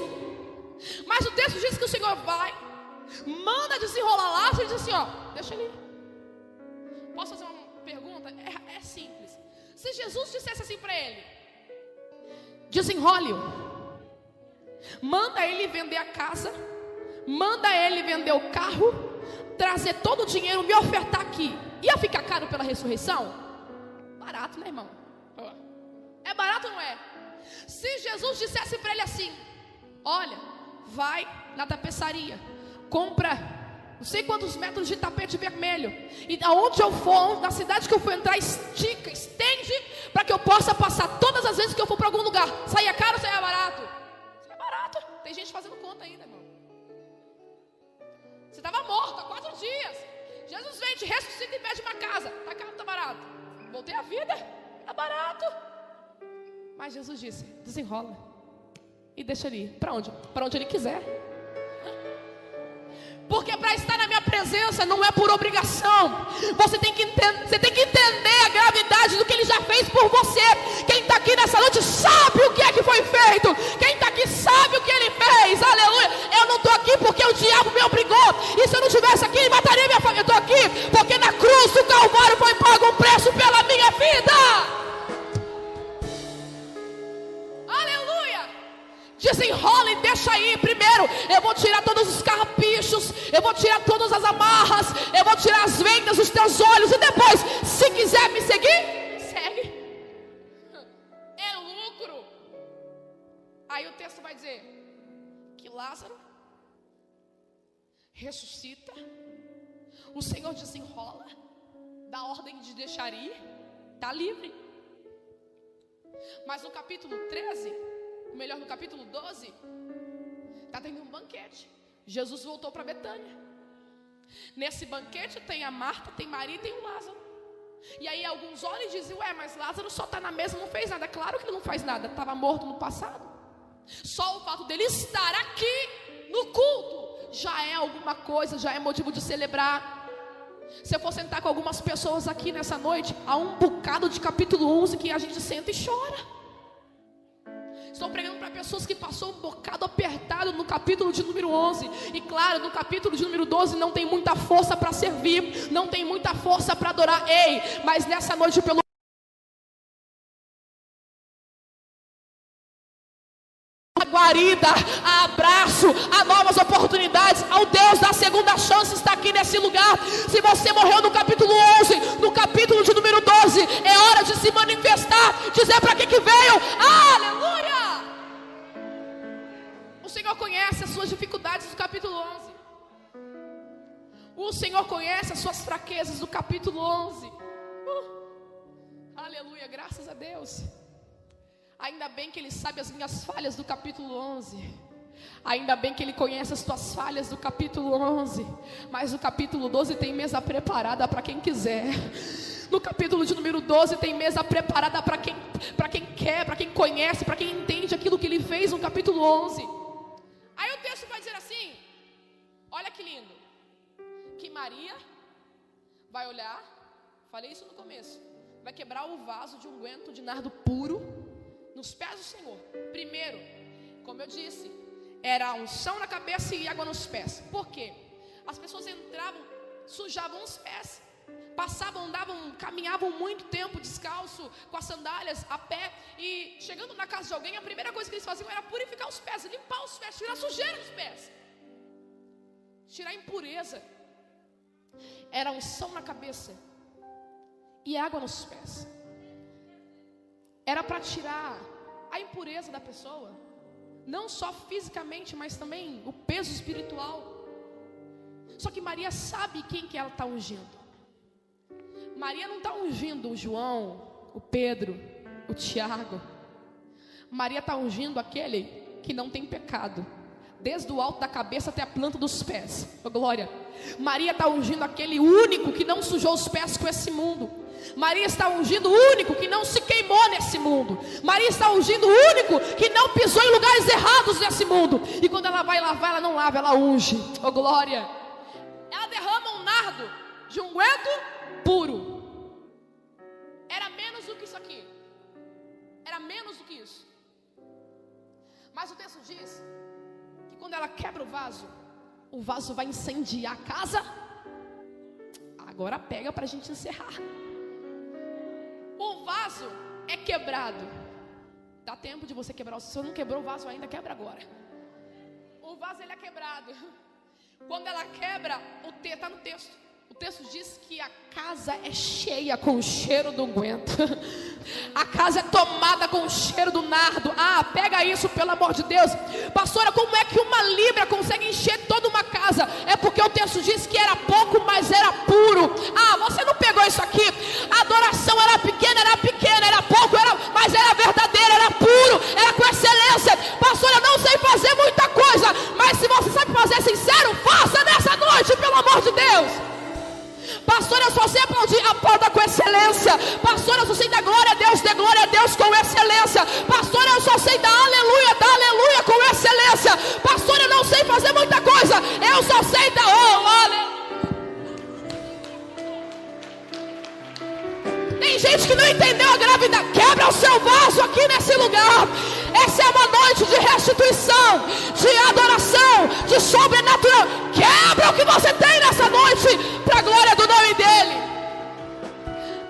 Mas o texto diz que o Senhor vai, manda desenrolar lá, e diz assim: ó, deixa ele. Posso fazer uma pergunta? É, é simples. Se Jesus dissesse assim para ele: desenrole-o, manda ele vender a casa, manda ele vender o carro, trazer todo o dinheiro, me ofertar aqui, ia ficar caro pela ressurreição? Barato, né, irmão? É barato ou não é? Se Jesus dissesse para ele assim: Olha, vai na tapeçaria, compra não sei quantos metros de tapete vermelho. E aonde eu for, na cidade que eu for entrar, estica, estende, para que eu possa passar todas as vezes que eu for para algum lugar. Saia caro saia barato? Saia barato. Tem gente fazendo conta ainda, irmão. Você estava morto há quatro dias. Jesus vem, te ressuscita e pede uma casa. Está caro está barato? Voltei à vida. Está barato. Mas Jesus disse: desenrola. E deixa ele ir. Para onde? Para onde ele quiser. Porque para estar na minha presença não é por obrigação. Você tem, que entender, você tem que entender a gravidade do que ele já fez por você. Quem está aqui nessa noite sabe o que é que foi feito. Quem está aqui sabe o que ele fez. Aleluia. Eu não estou aqui porque o diabo me obrigou. E se eu não estivesse aqui, ele mataria minha família. Eu estou aqui porque na cruz do Calvário foi pago um preço pela minha vida. Desenrola e deixa aí primeiro. Eu vou tirar todos os carrapichos, eu vou tirar todas as amarras, eu vou tirar as vendas dos teus olhos e depois, se quiser me seguir, segue. É lucro. Aí o texto vai dizer que Lázaro ressuscita, o Senhor desenrola, dá ordem de deixar ir, está livre. Mas no capítulo 13, ou melhor, no capítulo 12, está tendo um banquete. Jesus voltou para Betânia. Nesse banquete tem a Marta, tem Maria e tem o Lázaro. E aí alguns olham e dizem, ué, mas Lázaro só está na mesa, não fez nada. Claro que ele não faz nada, estava morto no passado. Só o fato dele estar aqui no culto já é alguma coisa, já é motivo de celebrar. Se eu for sentar com algumas pessoas aqui nessa noite, há um bocado de capítulo 11 que a gente senta e chora. Estou pregando para pessoas que passou um bocado apertado no capítulo de número 11. E claro, no capítulo de número 12 não tem muita força para servir, não tem muita força para adorar. Ei, mas nessa noite pelo guarida, a abraço, a novas oportunidades, ao Deus da segunda chance está aqui nesse lugar. Se você morreu no capítulo 11, no capítulo de número 12, é hora de se manifestar, dizer para que que veio. Aleluia! Senhor conhece as suas dificuldades do capítulo 11. O Senhor conhece as suas fraquezas do capítulo 11. Uh, aleluia, graças a Deus. Ainda bem que Ele sabe as minhas falhas do capítulo 11. Ainda bem que Ele conhece as tuas falhas do capítulo 11. Mas o capítulo 12 tem mesa preparada para quem quiser. No capítulo de número 12 tem mesa preparada para quem, quem quer, para quem conhece, para quem entende aquilo que ele fez no capítulo 11. Aí o texto vai dizer assim: Olha que lindo. Que Maria vai olhar, falei isso no começo, vai quebrar o vaso de unguento de nardo puro nos pés do Senhor. Primeiro, como eu disse, era unção na cabeça e água nos pés. Por quê? As pessoas entravam, sujavam os pés, passavam, andavam, caminhavam muito tempo descalço, com as sandálias, a pé, e chegando na casa de alguém, a primeira coisa que eles faziam era purificar os pés, limpar os pés, tirar sujeira dos pés, tirar impureza. Era unção na cabeça e água nos pés. Era para tirar a impureza da pessoa, não só fisicamente, mas também o peso espiritual. Só que Maria sabe quem que ela está ungindo. Maria não está ungindo o João, o Pedro, o Tiago. Maria está ungindo aquele que não tem pecado, desde o alto da cabeça até a planta dos pés. Oh, glória. Maria está ungindo aquele único que não sujou os pés com esse mundo. Maria está ungindo o único que não se queimou nesse mundo. Maria está ungindo o único que não pisou em lugares errados nesse mundo. E quando ela vai lavar, ela não lava, ela unge. Oh glória! Ela derrama um nardo de unguento puro. Era menos do que isso. Mas o texto diz que quando ela quebra o vaso, o vaso vai incendiar a casa. Agora pega para a gente encerrar. O vaso é quebrado. Dá tempo de você quebrar. Se você não quebrou o vaso ainda, quebra agora. O vaso ele é quebrado. Quando ela quebra, o T está no texto. O texto diz que a casa é cheia com o cheiro do unguento. A casa é tomada com o cheiro do nardo. Ah, pega isso, pelo amor de Deus. Pastora, como é que uma libra consegue encher toda uma casa? É porque o texto diz que era pouco, mas era puro. Ah, você não pegou isso aqui? A adoração era pequena, era pequena, era pouco, era, mas era verdadeira, era puro, era com excelência. Pastora, eu não sei fazer muita coisa, mas se você sabe fazer sincero, faça nessa noite, pelo amor de Deus. Pastor, eu só sei aplaudir a porta com excelência. Pastor, eu só sei dar glória a Deus, dê glória a Deus com excelência. Pastor, eu só sei dar aleluia, dar aleluia com excelência. Pastor, eu não sei fazer muita coisa. Eu só sei dar oh, aleluia. Tem gente que não entendeu a gravidade. Quebra o seu vaso aqui nesse lugar. Essa é uma noite de restituição, de adoração, de sobrenatural. Quebra o que você tem nessa noite, para a glória do nome dEle.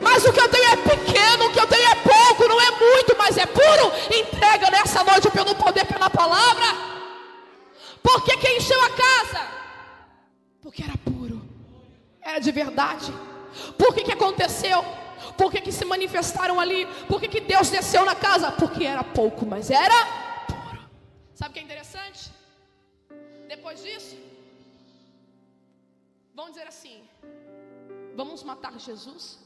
Mas o que eu tenho é pequeno, o que eu tenho é pouco, não é muito, mas é puro. Entrega nessa noite pelo poder, pela palavra. Porque quem encheu a casa? Porque era puro, era de verdade. Por que, que aconteceu? Por que, que se manifestaram ali? Por que, que Deus desceu na casa? Porque era pouco, mas era puro. Sabe o que é interessante? Depois disso, vão dizer assim: vamos matar Jesus?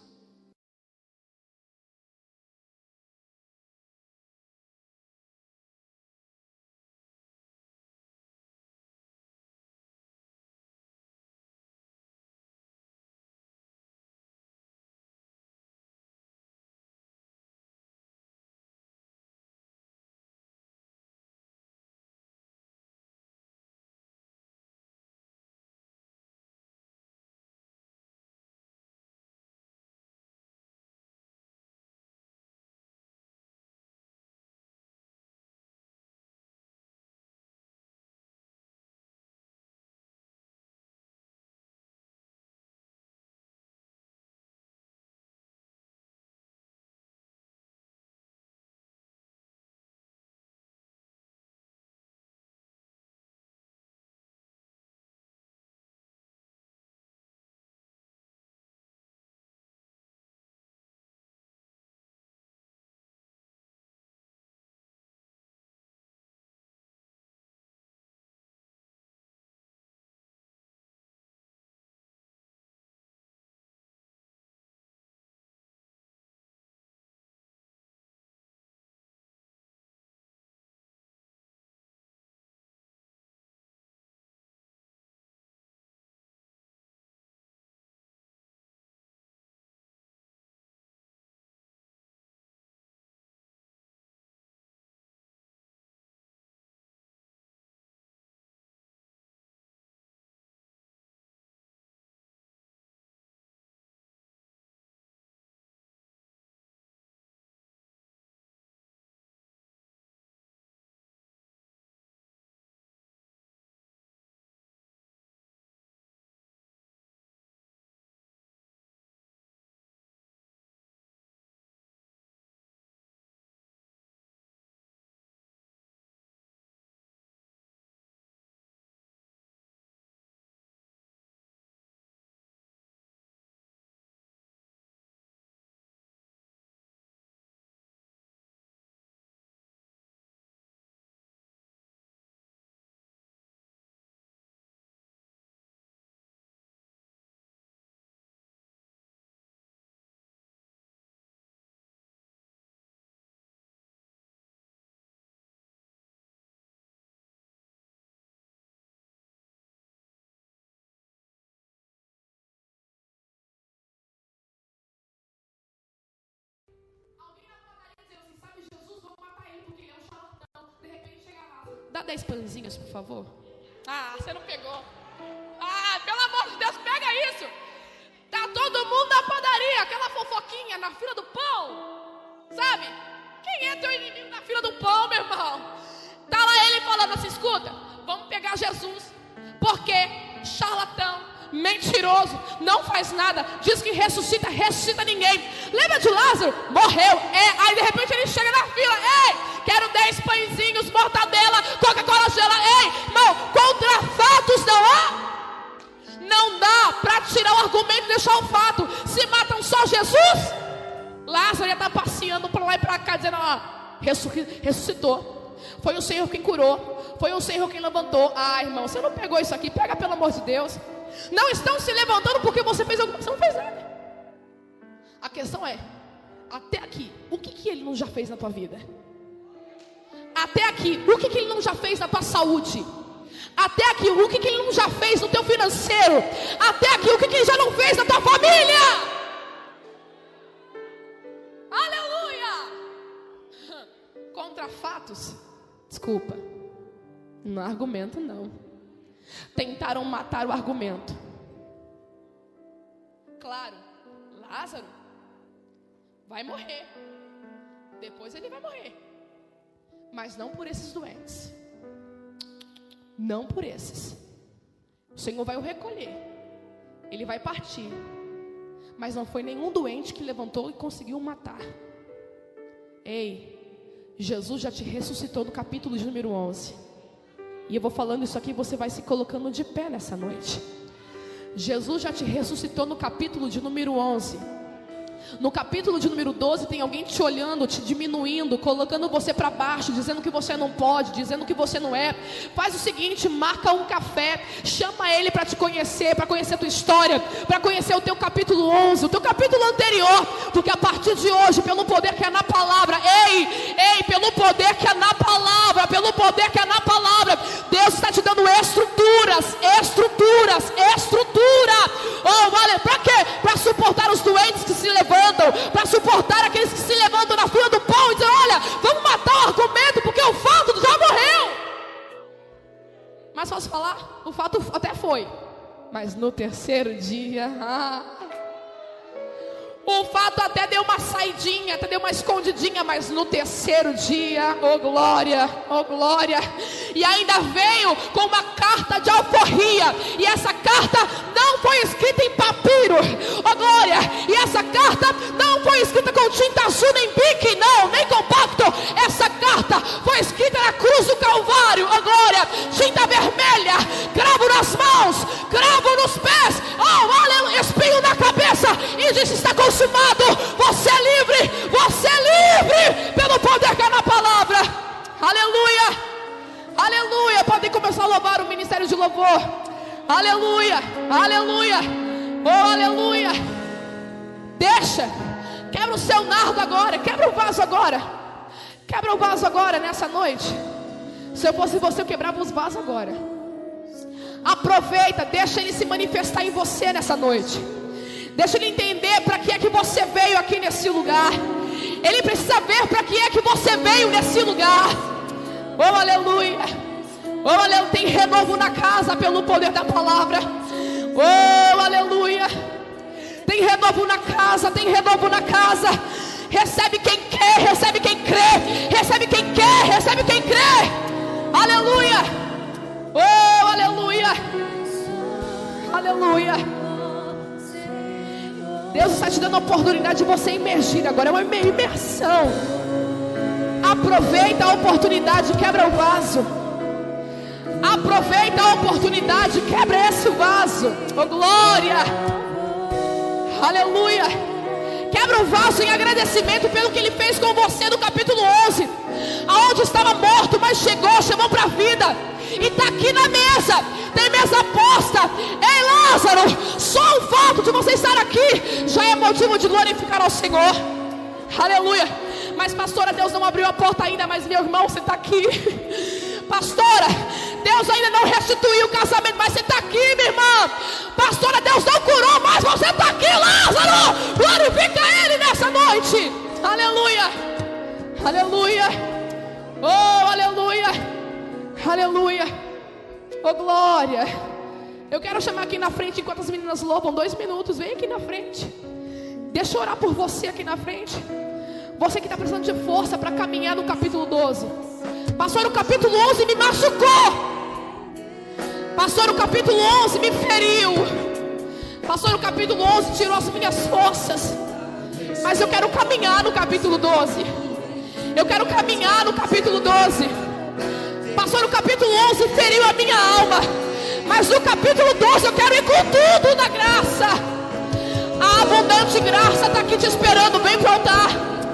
Dez pãezinhos, por favor. Ah, você não pegou. Ah, pelo amor de Deus, pega isso. Tá todo mundo na padaria, aquela fofoquinha na fila do pão. Sabe? Quem é teu inimigo na fila do pão, meu irmão? Tá lá ele falando assim: escuta, vamos pegar Jesus. Porque charlatão, mentiroso, não faz nada, diz que ressuscita, ressuscita ninguém. Lembra de Lázaro? Morreu. É, aí de repente ele chega na fila, ei, quero dez pãezinhos, mortadela, Coca-Cola gelada. Ei, irmão, contra fatos não há. Não dá para tirar o argumento e deixar o fato. Se matam só Jesus, Lázaro já está passeando para lá e para cá, dizendo: ó, ressuscitou. Foi o Senhor quem curou. Foi o Senhor quem levantou. Ah, irmão, você não pegou isso aqui. Pega pelo amor de Deus. Não estão se levantando porque você fez alguma coisa. Você não fez nada. A questão é: até aqui, o que, que ele não já fez na tua vida? Até aqui, o que, que ele não já fez na tua saúde? Até aqui, o que, que ele não já fez no teu financeiro? Até aqui, o que, que ele já não fez na tua família? Aleluia! Contra fatos, desculpa, não argumento não. Tentaram matar o argumento. Claro, Lázaro vai morrer. Depois ele vai morrer. Mas não por esses doentes. Não por esses. O Senhor vai o recolher. Ele vai partir. Mas não foi nenhum doente que levantou e conseguiu matar. Ei, Jesus já te ressuscitou no capítulo de número 11. E eu vou falando isso aqui, você vai se colocando de pé nessa noite. Jesus já te ressuscitou no capítulo de número 11. No capítulo de número 12 tem alguém te olhando, te diminuindo, colocando você para baixo, dizendo que você não pode, dizendo que você não é. Faz o seguinte, marca um café, chama ele para te conhecer, para conhecer a tua história, para conhecer o teu capítulo 11, o teu capítulo anterior, porque a partir de hoje, pelo poder que é na palavra, ei, ei, pelo poder que é na palavra, pelo poder que é na palavra, Deus está te dando estruturas, estruturas, estrutura. Oh, vale, para quê? Para suportar os doentes que se levantam levantam, para suportar aqueles que se levantam na fila do pão e dizem: Olha, vamos matar o argumento, porque o fato já morreu. Mas posso falar? O fato até foi, mas no terceiro dia. Ah, o fato até deu uma saidinha, até deu uma escondidinha, mas no terceiro dia, oh glória, oh glória, e ainda veio com uma carta de alforria, e essa carta não foi escrita em papiro, oh glória, e essa carta não foi escrita com tinta azul, nem bique, não, nem compacto, essa carta foi escrita na cruz do Calvário, oh glória, tinta vermelha, cravo nas mãos, cravo nos pés, oh aleluia, espinho na cabeça, e disse: está com consumado. Você é livre, você é livre pelo poder que é na palavra. Aleluia, aleluia. Podem começar a louvar o ministério de louvor. Aleluia, aleluia, oh aleluia. Deixa, quebra o seu nardo agora, quebra o vaso agora, quebra o vaso agora nessa noite. Se eu fosse você, eu quebrava os vasos agora. Aproveita, deixa ele se manifestar em você nessa noite. Deixa ele entender para que é que você veio aqui nesse lugar. Ele precisa ver para que é que você veio nesse lugar. Oh, aleluia. Oh, aleluia. Tem renovo na casa pelo poder da palavra. Oh, aleluia. Tem renovo na casa, tem renovo na casa. Recebe quem quer, recebe quem crê. Recebe quem quer, recebe quem crê. Aleluia. Oh, aleluia. Aleluia. Deus está te dando a oportunidade de você emergir agora, é uma imersão. Aproveita a oportunidade, quebra o vaso. Aproveita a oportunidade, quebra esse vaso. Oh glória! Aleluia! Quebra o vaso em agradecimento pelo que ele fez com você no capítulo 11. Aonde estava morto, mas chegou, chamou para a vida. E está aqui na mesa. Tem mesa posta. Ei, Lázaro, só o fato de você estar aqui já é motivo de glorificar ao Senhor. Aleluia. Mas, pastora, Deus não abriu a porta ainda, mas meu irmão, você está aqui. Pastora, Deus ainda não restituiu o casamento, mas você está aqui, minha irmã. Pastora, Deus não curou, mas você está aqui, Lázaro. Glorifica Ele nessa noite. Aleluia. Aleluia. Oh, aleluia. Aleluia. Oh glória. Eu quero chamar aqui na frente enquanto as meninas louvam. Dois minutos. Vem aqui na frente. Deixa eu orar por você aqui na frente. Você que está precisando de força para caminhar no capítulo 12. Passou no capítulo 11 e me machucou. Passou no capítulo 11 me feriu. Passou no capítulo 11 tirou as minhas forças. Mas eu quero caminhar no capítulo 12. Eu quero caminhar no capítulo 12. Passou no capítulo 11 e feriu a minha alma. Mas no capítulo 12 eu quero ir com tudo na graça. A abundante graça está aqui te esperando. Vem para o altar.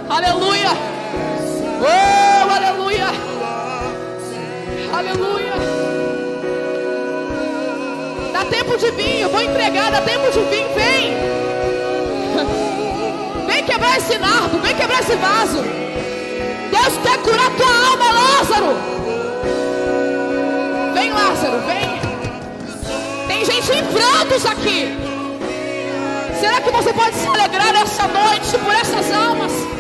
Aleluia. Oh, aleluia. Aleluia. Dá tempo de. Eu vou entregar. Dá tempo de vir. Vem. Vem quebrar esse nardo. Vem quebrar esse vaso. Deus quer curar tua alma, Lázaro. Lázaro. Vem. Tem gente em prantos aqui. Será que você pode se alegrar essa noite por essas almas?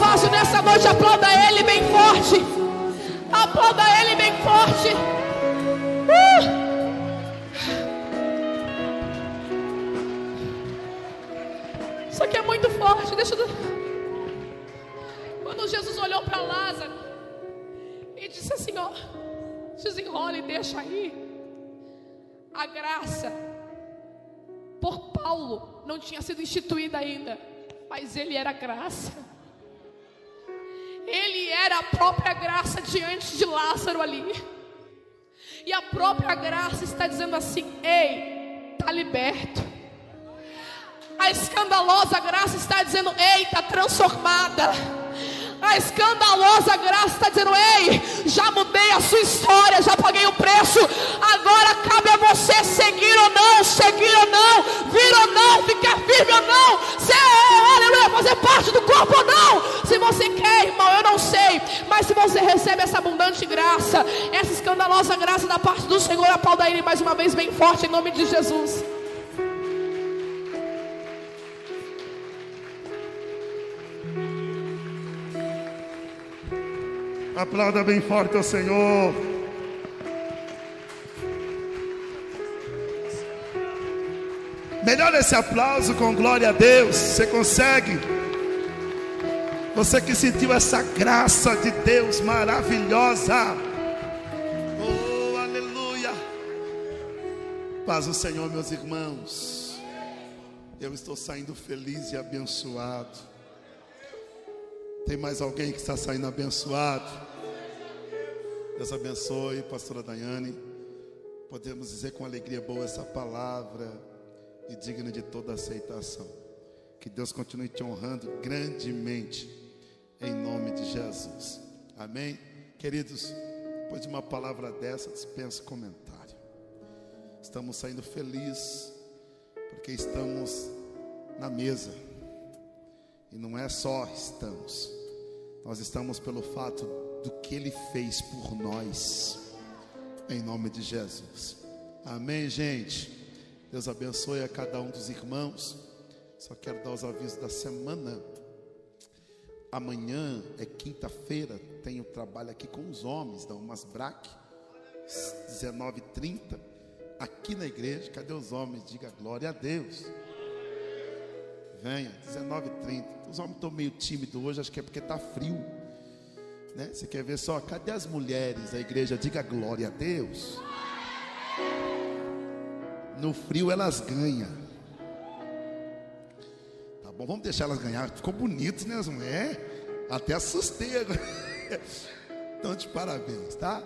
Já quebrou o vaso nessa noite, aplauda ele bem forte. Aplauda ele bem forte. Uh! Isso aqui é muito forte. Deixa eu. Quando Jesus olhou para Lázaro e disse assim: Ó, desenrola e deixa aí. A graça por Paulo não tinha sido instituída ainda, mas ele era graça. Ele era a própria graça diante de Lázaro ali. E a própria graça está dizendo assim: Ei, está liberto. A escandalosa graça está dizendo: Ei, está transformada. A escandalosa graça está dizendo: Ei, já mudei a sua história, já paguei o preço. Agora cabe a você seguir ou não, seguir ou não, vir ou não, ficar firme ou não, ser, aleluia, fazer parte do corpo ou não. Se você quer, irmão, eu não sei, mas se você recebe essa abundante graça, essa recebendo a nossa graça da parte do Senhor. Aplauda Ele mais uma vez, bem forte, em nome de Jesus. Aplauda bem forte ao Senhor. Melhor esse aplauso com glória a Deus. Você consegue? Você que sentiu essa graça de Deus maravilhosa. Oh, aleluia. Paz o Senhor, meus irmãos. Eu estou saindo feliz e abençoado. Tem mais alguém que está saindo abençoado? Deus abençoe, pastora Daiane. Podemos dizer com alegria boa essa palavra e digna de toda aceitação. Que Deus continue te honrando grandemente, em nome de Jesus. Amém? Queridos, depois de uma palavra dessa, dispensa comentário. Estamos saindo felizes, porque estamos na mesa. E não é só estamos, nós estamos pelo fato do que Ele fez por nós, em nome de Jesus. Amém, gente? Deus abençoe a cada um dos irmãos. Só quero dar os avisos da semana. Amanhã é quinta-feira, tenho trabalho aqui com os homens da Umas Brac, 19h30, aqui na igreja. Cadê os homens? Diga glória a Deus. Venha, 19h30. Os homens estão meio tímidos hoje, acho que é porque está frio. Né? Você quer ver só? Cadê as mulheres da igreja? Diga glória a Deus. No frio elas ganham. Tá bom, vamos deixar elas ganhar. Ficou bonito, né, as mulheres? Até assustei agora. Então, de parabéns, tá?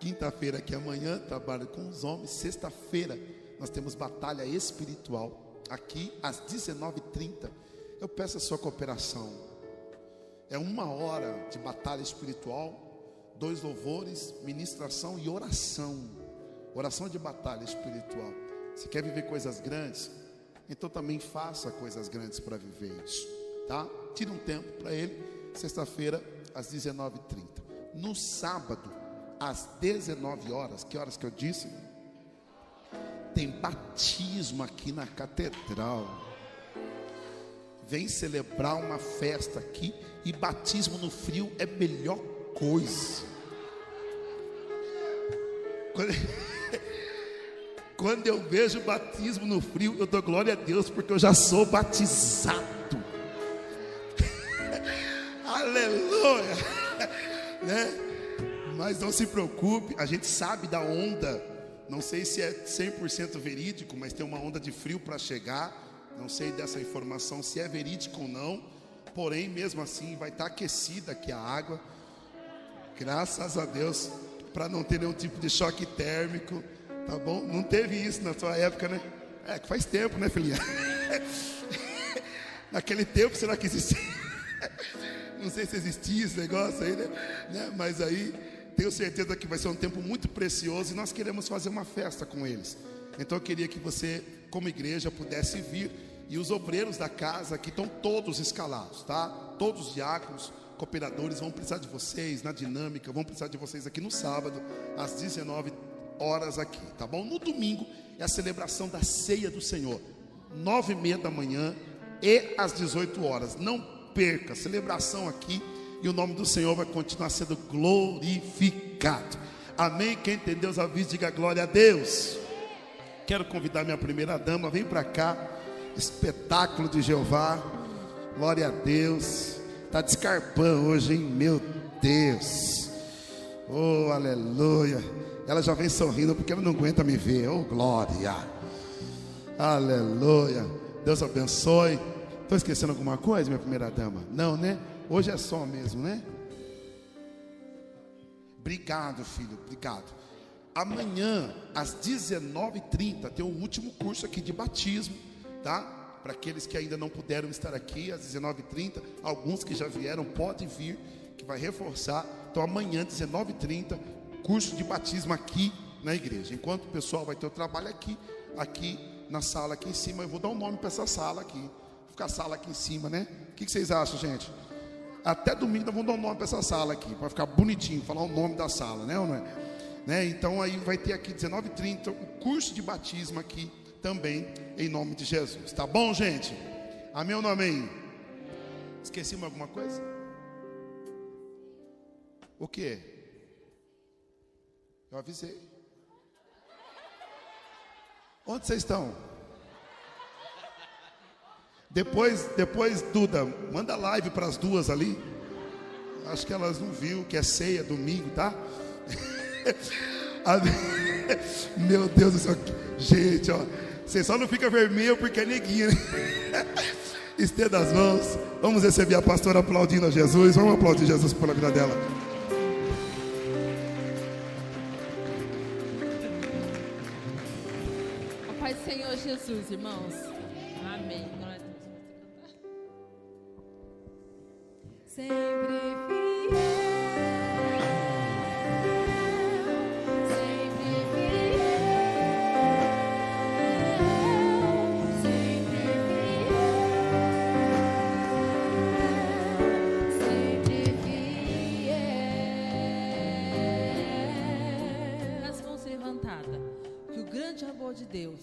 Quinta-feira aqui amanhã, trabalho com os homens. Sexta-feira, nós temos batalha espiritual. Aqui, às 19h30. Eu peço a sua cooperação. É uma hora de batalha espiritual, dois louvores, ministração e oração. Oração de batalha espiritual. Se quer viver coisas grandes, então também faça coisas grandes para viver isso, tá? Tira um tempo para ele, sexta-feira, às 19h30. No sábado, às 19 horas, que horas que eu disse? Tem batismo aqui na catedral. Vem celebrar uma festa aqui e batismo no frio é melhor coisa. Quando... Eu vejo batismo no frio, eu dou glória a Deus, porque eu já sou batizado. Aleluia. né? Mas não se preocupe, a gente sabe da onda. Não sei se é 100% verídico, mas tem uma onda de frio para chegar. Não sei dessa informação se é verídico ou não. Porém, mesmo assim, vai estar aquecida aqui a água. Graças a Deus, para não ter nenhum tipo de choque térmico. Tá bom? Não teve isso na sua época, né? É que faz tempo, né, filhinha? Naquele tempo, será que existia? Não sei se existia esse negócio aí, né? né? Mas aí, tenho certeza que vai ser um tempo muito precioso e nós queremos fazer uma festa com eles. Então eu queria que você, como igreja, pudesse vir. E os obreiros da casa aqui estão todos escalados, tá? Todos os diáconos, cooperadores vão precisar de vocês na dinâmica, vão precisar de vocês aqui no sábado, às 19 horas aqui, tá bom? No domingo é a celebração da ceia do Senhor, nove e meia da manhã e às 18 horas. Não perca, celebração aqui e o nome do Senhor vai continuar sendo glorificado. Amém? Quem entendeu os avisos, diga glória a Deus. Quero convidar minha primeira dama, vem para cá. Espetáculo de Jeová. Glória a Deus. Tá descarpando hoje, hein? Meu Deus. Oh, aleluia. Ela já vem sorrindo porque ela não aguenta me ver. Oh, glória. Aleluia. Deus abençoe. Estou esquecendo alguma coisa, minha primeira dama? Não, né? Hoje é só mesmo, né? Obrigado, filho. Obrigado. Amanhã, às 19h30, tem o último curso aqui de batismo, tá? Para aqueles que ainda não puderam estar aqui, às 19h30, alguns que já vieram, podem vir, que vai reforçar. Então, amanhã, 19h30, curso de batismo aqui na igreja. Enquanto o pessoal vai ter o trabalho aqui, aqui na sala aqui em cima, eu vou dar um nome para essa sala aqui. Vou ficar a sala aqui em cima, né? O que, vocês acham, gente? Até domingo nós vamos dar um nome para essa sala aqui, para ficar bonitinho, falar o nome da sala, né ou não é? Né? Então aí vai ter aqui 19h30 o curso de batismo aqui também, em nome de Jesus. Tá bom, gente? Amém ou não amém? Esqueci alguma coisa? O que? Eu avisei. Onde vocês estão? Depois, depois, Duda, manda live para as duas ali. Acho que elas não viu que é ceia domingo, tá? Meu Deus do céu, gente, ó, você só não fica vermelho porque é neguinha. Né? Estenda as mãos. Vamos receber a pastora aplaudindo a Jesus. Vamos aplaudir Jesus pela vida dela. A paz do Senhor Jesus, irmãos. Amém. Sempre amor de Deus,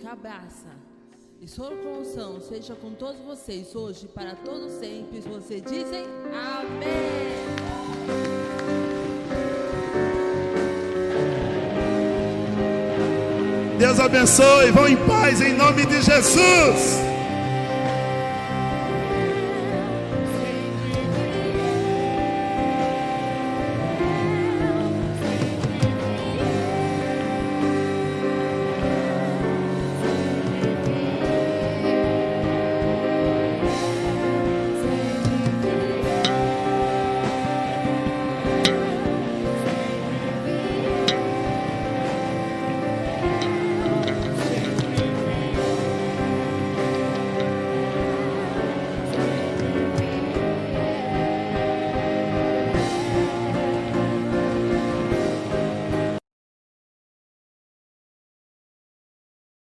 que e solução seja com todos vocês hoje para todos sempre. Vocês dizem amém. Deus abençoe. Vão em paz em nome de Jesus.